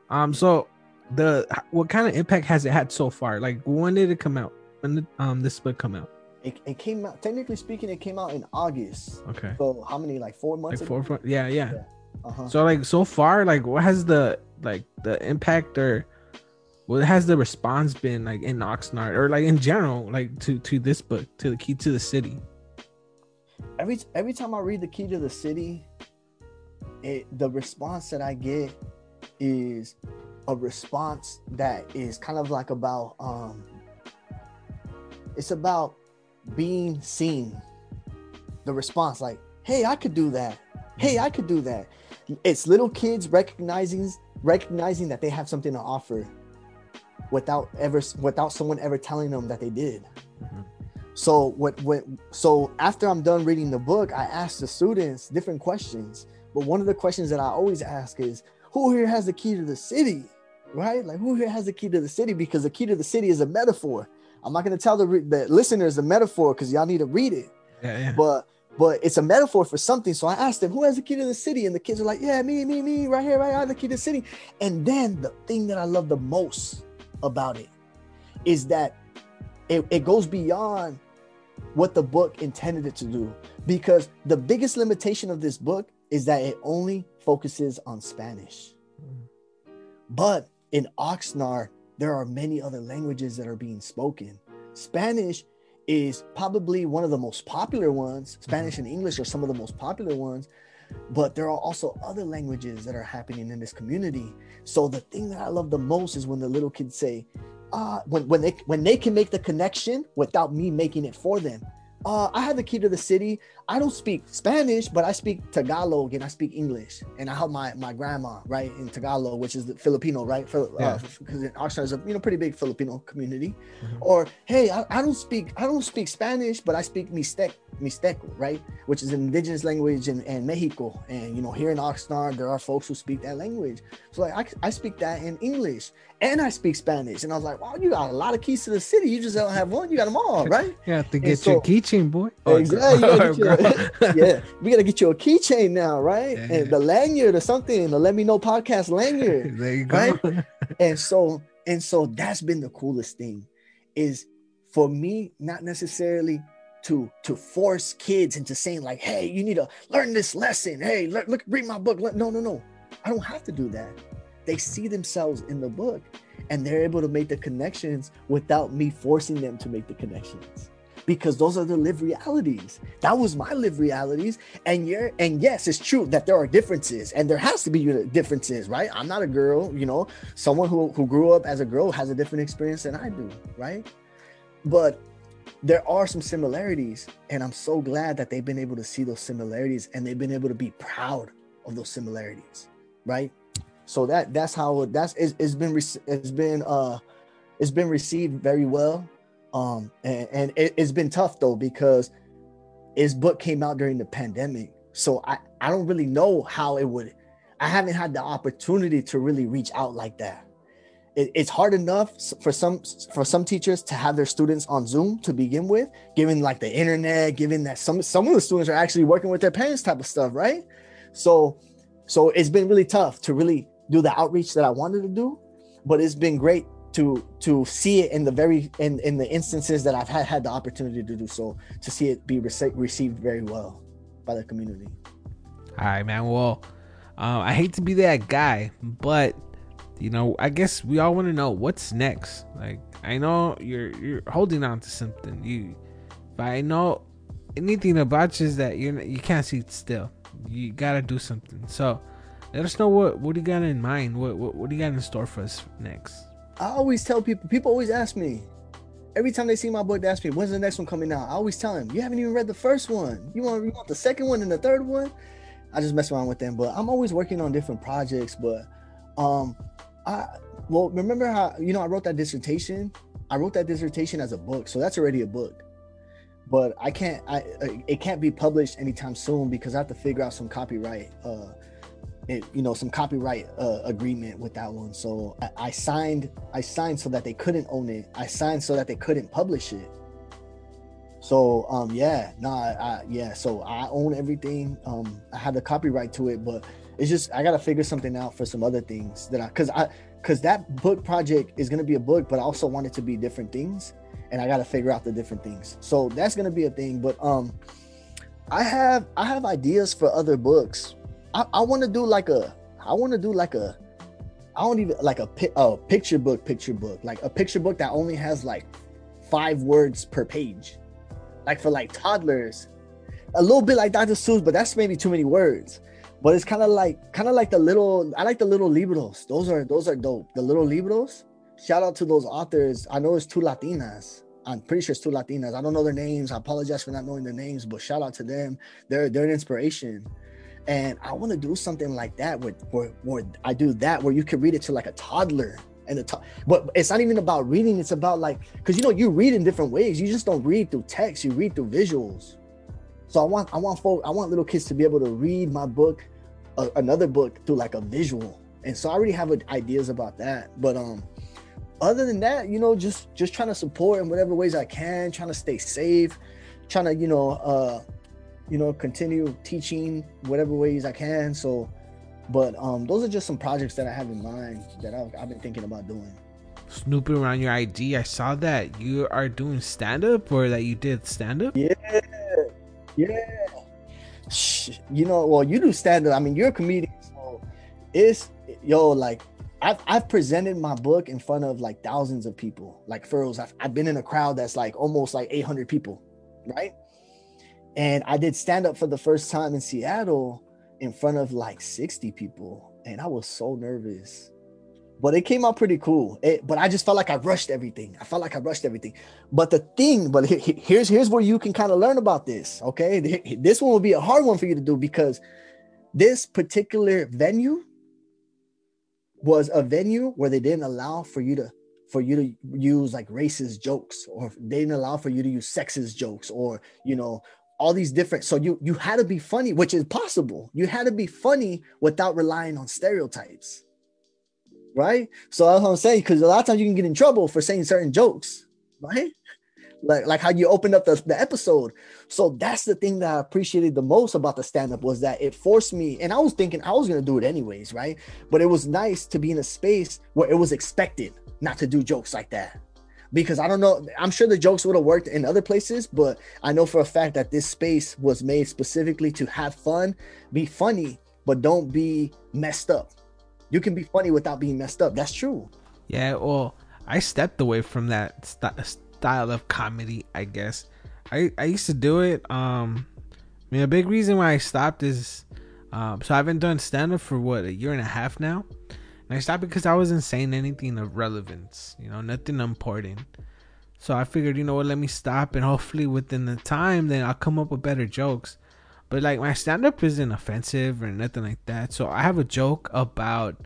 Um, so the what kind of impact has it had so far? Like, when did it come out? When did um this book come out? It, it came out, technically speaking, it came out in August. Okay, So how many, like four months? like four, four yeah, yeah. Uh-huh. So like so far, like what has the like the impact or what has the response been like in Oxnard or like in general, like to to this book, to the key to the city? Every every time I read the key to the city, it the response that I get is a response that is kind of like about um it's about being seen. The response like hey i could do that. Hey i could do that. It's little kids recognizing recognizing that they have something to offer without ever without someone ever telling them that they did. Mm-hmm. so what what so after i'm done reading the book i ask the students different questions. But one of the questions that i always ask is who here has the key to the city? Right? Like who here has the key to the city? Because the key to the city is a metaphor i'm not going to tell the, the listeners the metaphor because y'all need to read it yeah, yeah. but but it's a metaphor for something. So I asked them, who has the key to the city? And the kids are like, yeah, me, me, me, right here, right here, the key to the city. And then the thing that I love the most about it is that it, it goes beyond what the book intended it to do. Because the biggest limitation of this book is that it only focuses on Spanish. Mm. But in Oxnard, there are many other languages that are being spoken. Spanish is probably one of the most popular ones. Spanish and English are some of the most popular ones, but there are also other languages that are happening in this community. So the thing that I love the most is when the little kids say, uh, when when they when they can make the connection without me making it for them uh, I have the key to the city. I don't speak Spanish, but I speak Tagalog and I speak English. And I help my my grandma right in Tagalog, which is the Filipino, right? Uh, because in Oxnard is a you know pretty big Filipino community. Mm-hmm. Or hey, I, I, don't speak I don't speak Spanish, but I speak Mixtec, Mixteco, right? Which is an indigenous language in, in Mexico. And you know here in Oxnard there are folks who speak that language. So like I, I speak that in English and I speak Spanish. And I was like, wow, you got a lot of keys to the city. You just don't have one. You got them all, right? you have to get so, your keychain, boy. Exactly. Yeah, we got to get you a keychain now, right? Yeah. And the lanyard or something, the Let Me Know podcast lanyard. there you go. Right? and so, and so that's been the coolest thing is for me, not necessarily to to force kids into saying like, hey, you need to learn this lesson. Hey, look, look read my book. No, no, no. I don't have to do that they see themselves in the book and they're able to make the connections without me forcing them to make the connections because those are the live realities. That was my live realities. And you're and yes it's true that there are differences and there has to be differences right? I'm not a girl you know? Someone who, who grew up as a girl has a different experience than i do right? But there are some similarities and i'm so glad that they've been able to see those similarities and they've been able to be proud of those similarities right? So that that's how that's it's, it's been it's been uh it's been received very well um and, and it, it's been tough though because his book came out during the pandemic. So i i don't really know how it would i haven't had the opportunity to really reach out like that. It, it's hard enough for some for some teachers to have their students on zoom to begin with given like the internet given that some some of the students are actually working with their parents type of stuff right? So so it's been really tough to really do the outreach that I wanted to do, but it's been great to to see it in the very in in the instances that I've had had the opportunity to do so to see it be rece- received very well by the community. All right, man. Well, uh, I hate to be that guy, but you know, I guess we all want to know what's next. Like, I know you're you're holding on to something. You, but I know anything about you is that you you can't sit still. You gotta do something. So, let us know what what you got in mind. What what, what do you got in store for us next? I always tell people. People always ask me. Every time they see my book, they ask me, "When's the next one coming out?" I always tell them, "You haven't even read the first one. You want you want the second one and the third one?" I just mess around with them, but I'm always working on different projects. But um, I well remember how you know I wrote that dissertation. I wrote that dissertation as a book, so that's already a book. But I can't. I it can't be published anytime soon because I have to figure out some copyright uh, it, you know some copyright uh, agreement with that one. So I, I, signed i signed so that they couldn't own it. I signed so that they couldn't publish it. So um yeah nah I, yeah so i own everything. Um i have the copyright to it but it's just i gotta figure something out for some other things that i because i because that book project is gonna be a book but i also want it to be different things and i gotta figure out the different things. So that's gonna be a thing but um i have i have ideas for other books I, I want to do like a I want to do like a I don't even like a a picture book, picture book, like a picture book that only has like five words per page, like for like toddlers, a little bit like Dr. Seuss, but that's maybe too many words. But it's kind of like kind of like the little. I like the little libros. Those are those are dope. The little libros. Shout out to those authors. I know it's two Latinas. I'm pretty sure it's two Latinas. I don't know their names. I apologize for not knowing their names, but shout out to them. They're they're an inspiration. And I want to do something like that where, where, where I do that where you can read it to like a toddler and the to- but it's not even about reading. It's about like because you know you read in different ways. You just don't read through text. You read through visuals. So I want I want folk I want little kids to be able to read my book, uh, another book through like a visual. And so I already have ideas about that. But um, other than that, you know, just just trying to support in whatever ways I can, trying to stay safe, trying to you know uh, you know continue teaching whatever ways I can. So, but um, those are just some projects that I have in mind that I've, I've been thinking about doing snooping around your IG, I saw that you are doing stand up or that you did stand up. Yeah, yeah. You know, well, you do stand up. I mean, you're a comedian, so it's yo like I've I've presented my book in front of like thousands of people. Like furrows, I've, I've been in a crowd that's like almost like 800 people, right? And I did stand up for the first time in Seattle in front of like 60 people, and I was so nervous but it came out pretty cool. It, but I just felt like I rushed everything. I felt like I rushed everything. But the thing, but here's here's where you can kind of learn about this. Okay, this one will be a hard one for you to do because this particular venue was a venue where they didn't allow for you to for you to use like racist jokes or they didn't allow for you to use sexist jokes or you know all these different so you you had to be funny which is possible you had to be funny without relying on stereotypes right? So that's what I'm saying because a lot of times you can get in trouble for saying certain jokes, right? Like like how you opened up the, the episode. So that's the thing that I appreciated the most about the stand-up was that it forced me, and I was thinking I was gonna do it anyways, right? But it was nice to be in a space where it was expected not to do jokes like that. Because I don't know, I'm sure the jokes would have worked in other places, but I know for a fact that this space was made specifically to have fun, be funny, but don't be messed up you can be funny without being messed up. That's true. Yeah, well, I stepped away from that st- style of comedy, I guess. I, I used to do it. Um, I mean, a big reason why I stopped is, um, so I haven't done stand up for what a year and a half now, and I stopped because I wasn't saying anything of relevance, you know, nothing important. So I figured, you know what, let me stop, and hopefully within the time, then I'll come up with better jokes. But like my stand up isn't offensive or nothing like that. So I have a joke about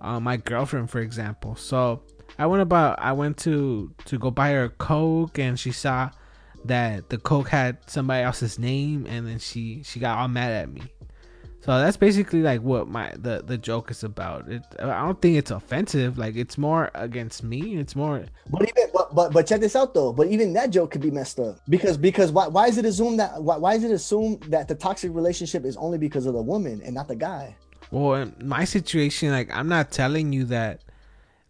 uh, my girlfriend, for example. So I went about I went to to go buy her a Coke and she saw that the Coke had somebody else's name and then she she got all mad at me. So that's basically like what my the the joke is about. It I don't think it's offensive. Like it's more against me. It's more. But even but but, but check this out though. But even that joke could be messed up because because why why is it assumed that why, why is it assumed that the toxic relationship is only because of the woman and not the guy? Well, in my situation, like I'm not telling you that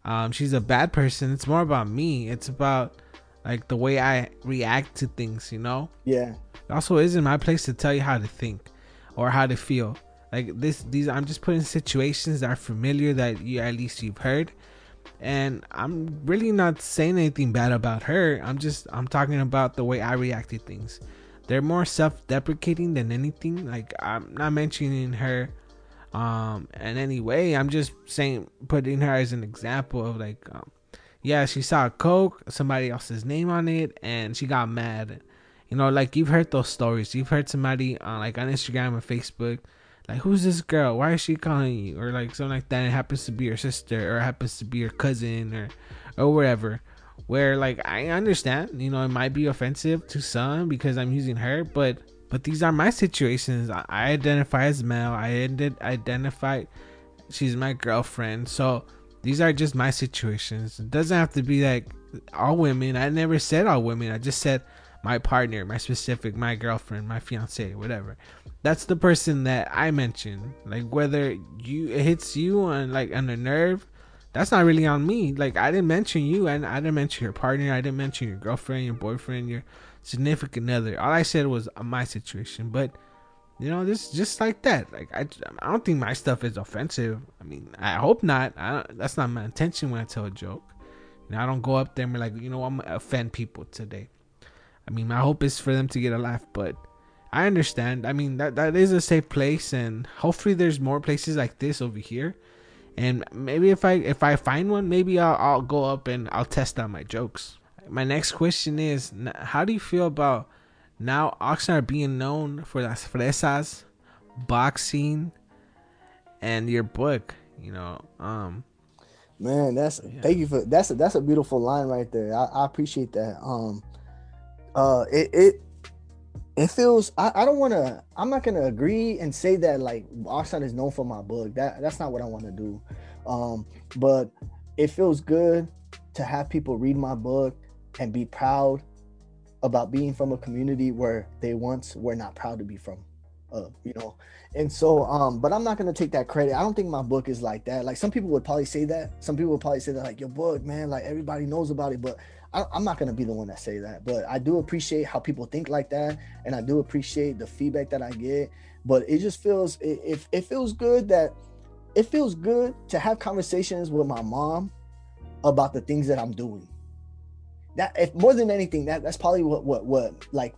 um she's a bad person. It's more about me. It's about like the way I react to things. You know. Yeah. It also isn't my place to tell you how to think or how to feel. Like this, these I'm just putting situations that are familiar that you at least you've heard, and I'm really not saying anything bad about her. I'm just I'm talking about the way I react to things. They're more self-deprecating than anything. Like I'm not mentioning her um in any way. I'm just saying putting her as an example of like um, yeah, she saw a Coke, somebody else's name on it, and she got mad you know, like you've heard those stories. You've heard somebody on like on Instagram or Facebook, like who's this girl? Why is she calling you? Or like something like that. It happens to be your sister or it happens to be your cousin or or whatever. Where like I understand, you know, it might be offensive to some because I'm using her, but but these are my situations. I identify as male. I ended identify she's my girlfriend. So these are just my situations. It doesn't have to be like all women. I never said all women. I just said my partner, my specific, my girlfriend, my fiance, whatever. That's the person that I mentioned. Like whether you it hits you on like on the nerve, that's not really on me. Like I didn't mention you, and I didn't mention your partner. I didn't mention your girlfriend, your boyfriend, your significant other. All I said was uh, my situation. But You know, this just like that. Like I, I don't think my stuff is offensive. I mean, I hope not. I that's not my intention when I tell a joke. Know, I don't go up there and be like, you know, I'm gonna offend people today. I mean, my hope is for them to get a laugh, but I understand. I mean, that that is a safe place, and hopefully, there's more places like this over here. And maybe if I if I find one, maybe I'll I'll go up and I'll test out my jokes. My next question is, how do you feel about now Oxnard being known for las fresas, boxing, and your book? You know, um, man, that's yeah. thank you for that's a, that's a beautiful line right there. I, I appreciate that. Um, uh, it it it feels I, I don't want to i'm not to agree and say that like oxnard is known for my book that that's not what i want to do. Um but it feels good to have people read my book and be proud about being from a community where they once were not proud to be from uh, you know? And so um but i'm not to take that credit. I don't think my book is like that. Like some people would probably say that. Some people would probably say that like your book man like everybody knows about it. But I, am not gonna be the one that say that, but I do appreciate how people think like that, and I do appreciate the feedback that I get. But it just feels it, it, it feels good that it feels good to have conversations with my mom about the things that I'm doing. That if more than anything, that that's probably what what what like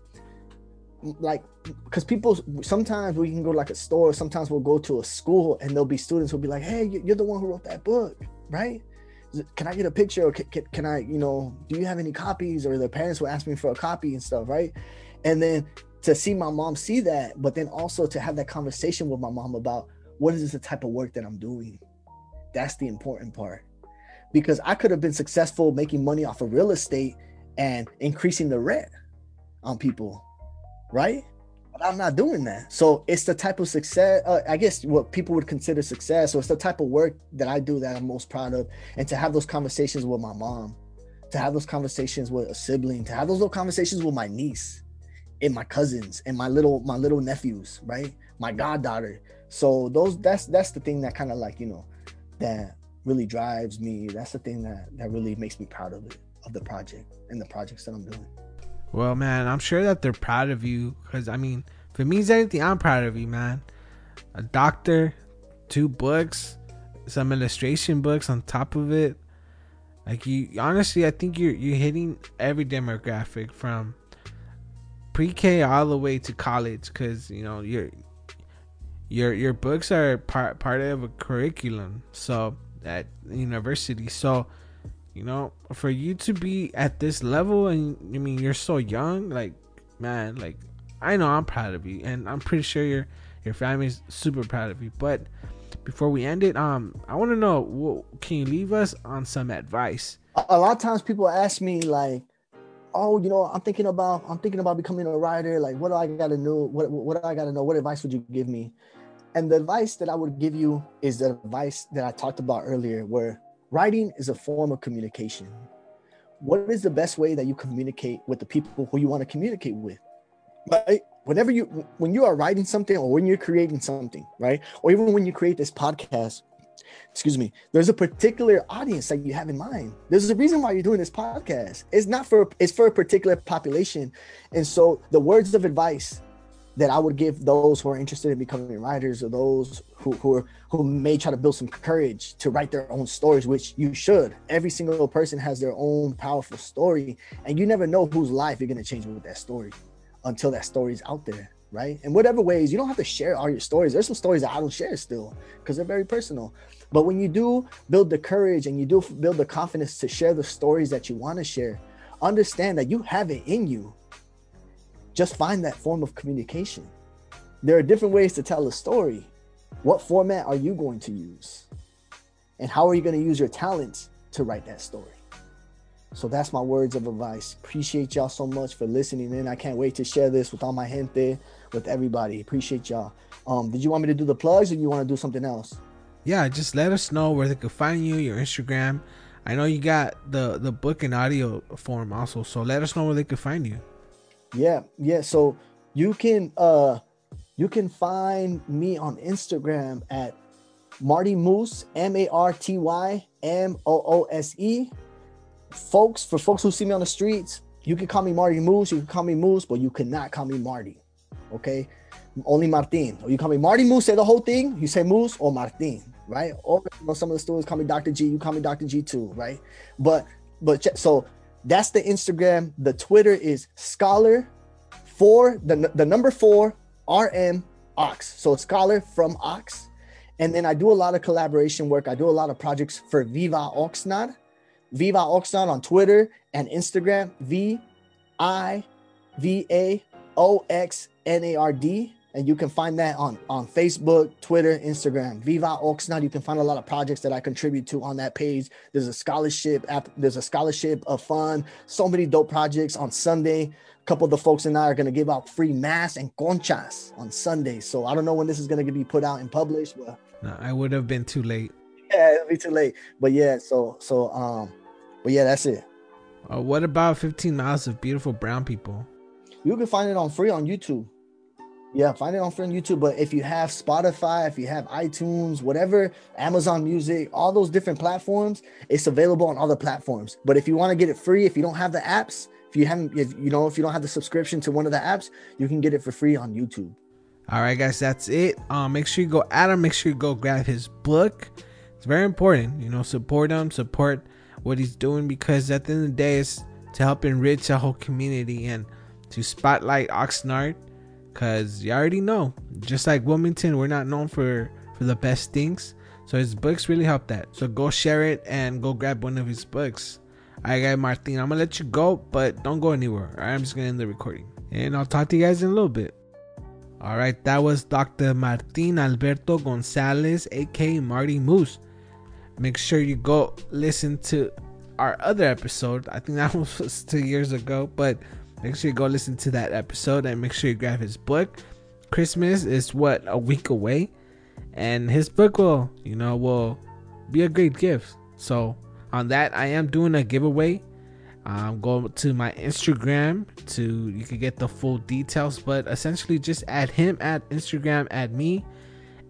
like because people sometimes we can go to like a store sometimes we'll go to a school and there'll be students who'll be like hey you're the one who wrote that book right can I get a picture or can, can, can, I, you know, do you have any copies? Or the parents will ask me for a copy and stuff, right? And then to see my mom see that, but then also to have that conversation with my mom about what is the type of work that I'm doing. That's the important part. Because I could have been successful making money off of real estate and increasing the rent on people, right? But I'm not doing that. So it's the type of success, uh, I guess, what people would consider success. So it's the type of work that I do that I'm most proud of, and to have those conversations with my mom, to have those conversations with a sibling, to have those little conversations with my niece, and my cousins, and my little my little nephews, right, my goddaughter. So those that's that's the thing that kind of like you know, that really drives me. That's the thing that that really makes me proud of it, of the project and the projects that I'm doing. Well, man, I'm sure that they're proud of you because I mean, if it means anything, I'm proud of you, man. A doctor, two books, some illustration books on top of it. Like you, honestly, I think you're you're hitting every demographic from pre-K all the way to college because you know your your your books are part part of a curriculum. So at university, so you know, for you to be at this level and I mean you're so young, like man, like I know I'm proud of you and I'm pretty sure your your family's super proud of you. But before we end it, um, I want to know, what, can you leave us on some advice? A lot of times people ask me like, "Oh, you know, I'm thinking about I'm thinking about becoming a writer. Like, what do I got to know? What what do I got to know? What advice would you give me?" And the advice that I would give you is the advice that I talked about earlier, where Writing is a form of communication. What is the best way that you communicate with the people who you want to communicate with? Right? Whenever you, when you are writing something or when you're creating something, right? Or even when you create this podcast, excuse me, there's a particular audience that you have in mind. There's a reason why you're doing this podcast. It's not for, it's for a particular population. And so the words of advice that I would give those who are interested in becoming writers or those who who, are, who may try to build some courage to write their own stories, which you should. Every single person has their own powerful story, and you never know whose life you're gonna change with that story until that story's out there, right? In whatever ways, you don't have to share all your stories. There's some stories that I don't share still because they're very personal. But when you do build the courage and you do build the confidence to share the stories that you want to share, understand that you have it in you just find that form of communication. There are different ways to tell a story. What format are you going to use? And how are you going to use your talents to write that story? So that's my words of advice. Appreciate y'all so much for listening in. I can't wait to share this with all my gente, with everybody. Appreciate y'all. Um, did you want me to do the plugs or you want to do something else? Yeah, just let us know where they could find you, your Instagram. I know you got the the book and audio form also, so let us know where they could find you. Yeah, yeah. So you can uh you can find me on Instagram at Marty Moose, M A R T Y M O O S E. Folks, for folks who see me on the streets, you can call me Marty Moose, you can call me Moose, but you cannot call me Marty. Okay. only Martin. Or you call me Marty Moose, say the whole thing. You say Moose or Martin, right? Or you know, some of the students call me Dr. G. You call me Dr. G too, right? But but so that's the Instagram. The Twitter is scholar four the the number four RM Ox. So scholar from Ox. And then I do a lot of collaboration work. I do a lot of projects for Viva Oxnard. Viva Oxnard on Twitter and Instagram. V I V A O X N A R D and you can find that on on Facebook, Twitter, Instagram. Viva Oxnard. You can find a lot of projects that I contribute to on that page. There's a scholarship app. There's a scholarship of fun. So many dope projects on Sunday. A couple of the folks and I are going to give out free mass and conchas on Sunday. So I don't know when this is going to be put out and published, but no, I would have been too late. Yeah, it'll be too late. But yeah, so so um, but yeah, that's it. Uh, what about 15 miles of beautiful brown people? You can find it on free on YouTube. Yeah, find it on free on YouTube. But if you have Spotify, if you have iTunes, whatever, Amazon Music, all those different platforms, it's available on all the platforms. But if you want to get it free, if you don't have the apps, if you haven't, if you know, if you don't have the subscription to one of the apps, you can get it for free on YouTube. All right, guys, that's it. Um, make sure you go at him. Make sure you go grab his book. It's very important. You know, support him, support what he's doing because at the end of the day, it's to help enrich a whole community and to spotlight Oxnard Cause you already know, just like Wilmington, we're not known for for the best things. So his books really help that. So go share it and go grab one of his books. Alright, guy Martin, I'm gonna let you go, but don't go anywhere. I'm just gonna end the recording, and I'll talk to you guys in a little bit. All right, that was Dr. Martin Alberto Gonzalez, aka Marty Moose. Make sure you go listen to our other episode. I think that was two years ago, but Make sure you go listen to that episode and make sure you grab his book. Christmas is what a week away, and his book will, you know, will be a great gift. So on that, I am doing a giveaway. Um, go to my Instagram to you can get the full details, but essentially just add him at Instagram, add me,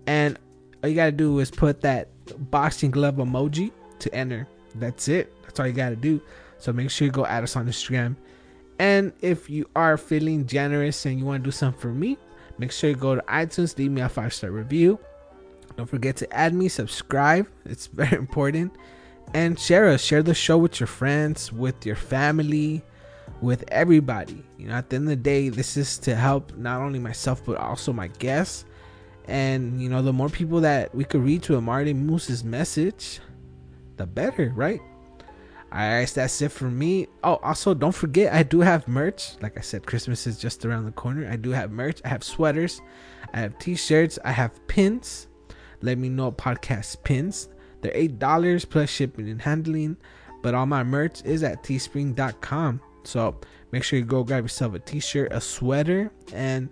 and all you gotta do is put that boxing glove emoji to enter. That's it. That's all you gotta do. So make sure you go add us on Instagram and if you are feeling generous and you want to do something for me, make sure you go to iTunes, leave me a five star review. Don't forget to add me, subscribe, it's very important. And share us, share the show with your friends, with your family, with everybody. You know, at the end of the day, this is to help not only myself but also my guests. And you know, the more people that we could reach with Marty Moose's message, the better, right? Alright, that's it for me. Oh, also don't forget I do have merch. Like I said, Christmas is just around the corner. I do have merch. I have sweaters, I have t-shirts, I have pins. Let me know podcast pins. They're eight dollars plus shipping and handling. But all my merch is at teespring.com. So make sure you go grab yourself a t-shirt, a sweater, and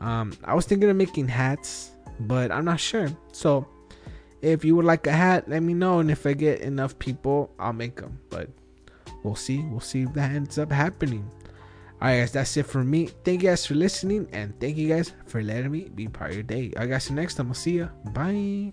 um, I was thinking of making hats, but I'm not sure. So if you would like a hat, let me know. And if I get enough people, I'll make them. But we'll see. We'll see if that ends up happening. Alright, guys, that's it for me. Thank you guys for listening. And thank you guys for letting me be part of your day. I guys, next time. I'll see you. Bye.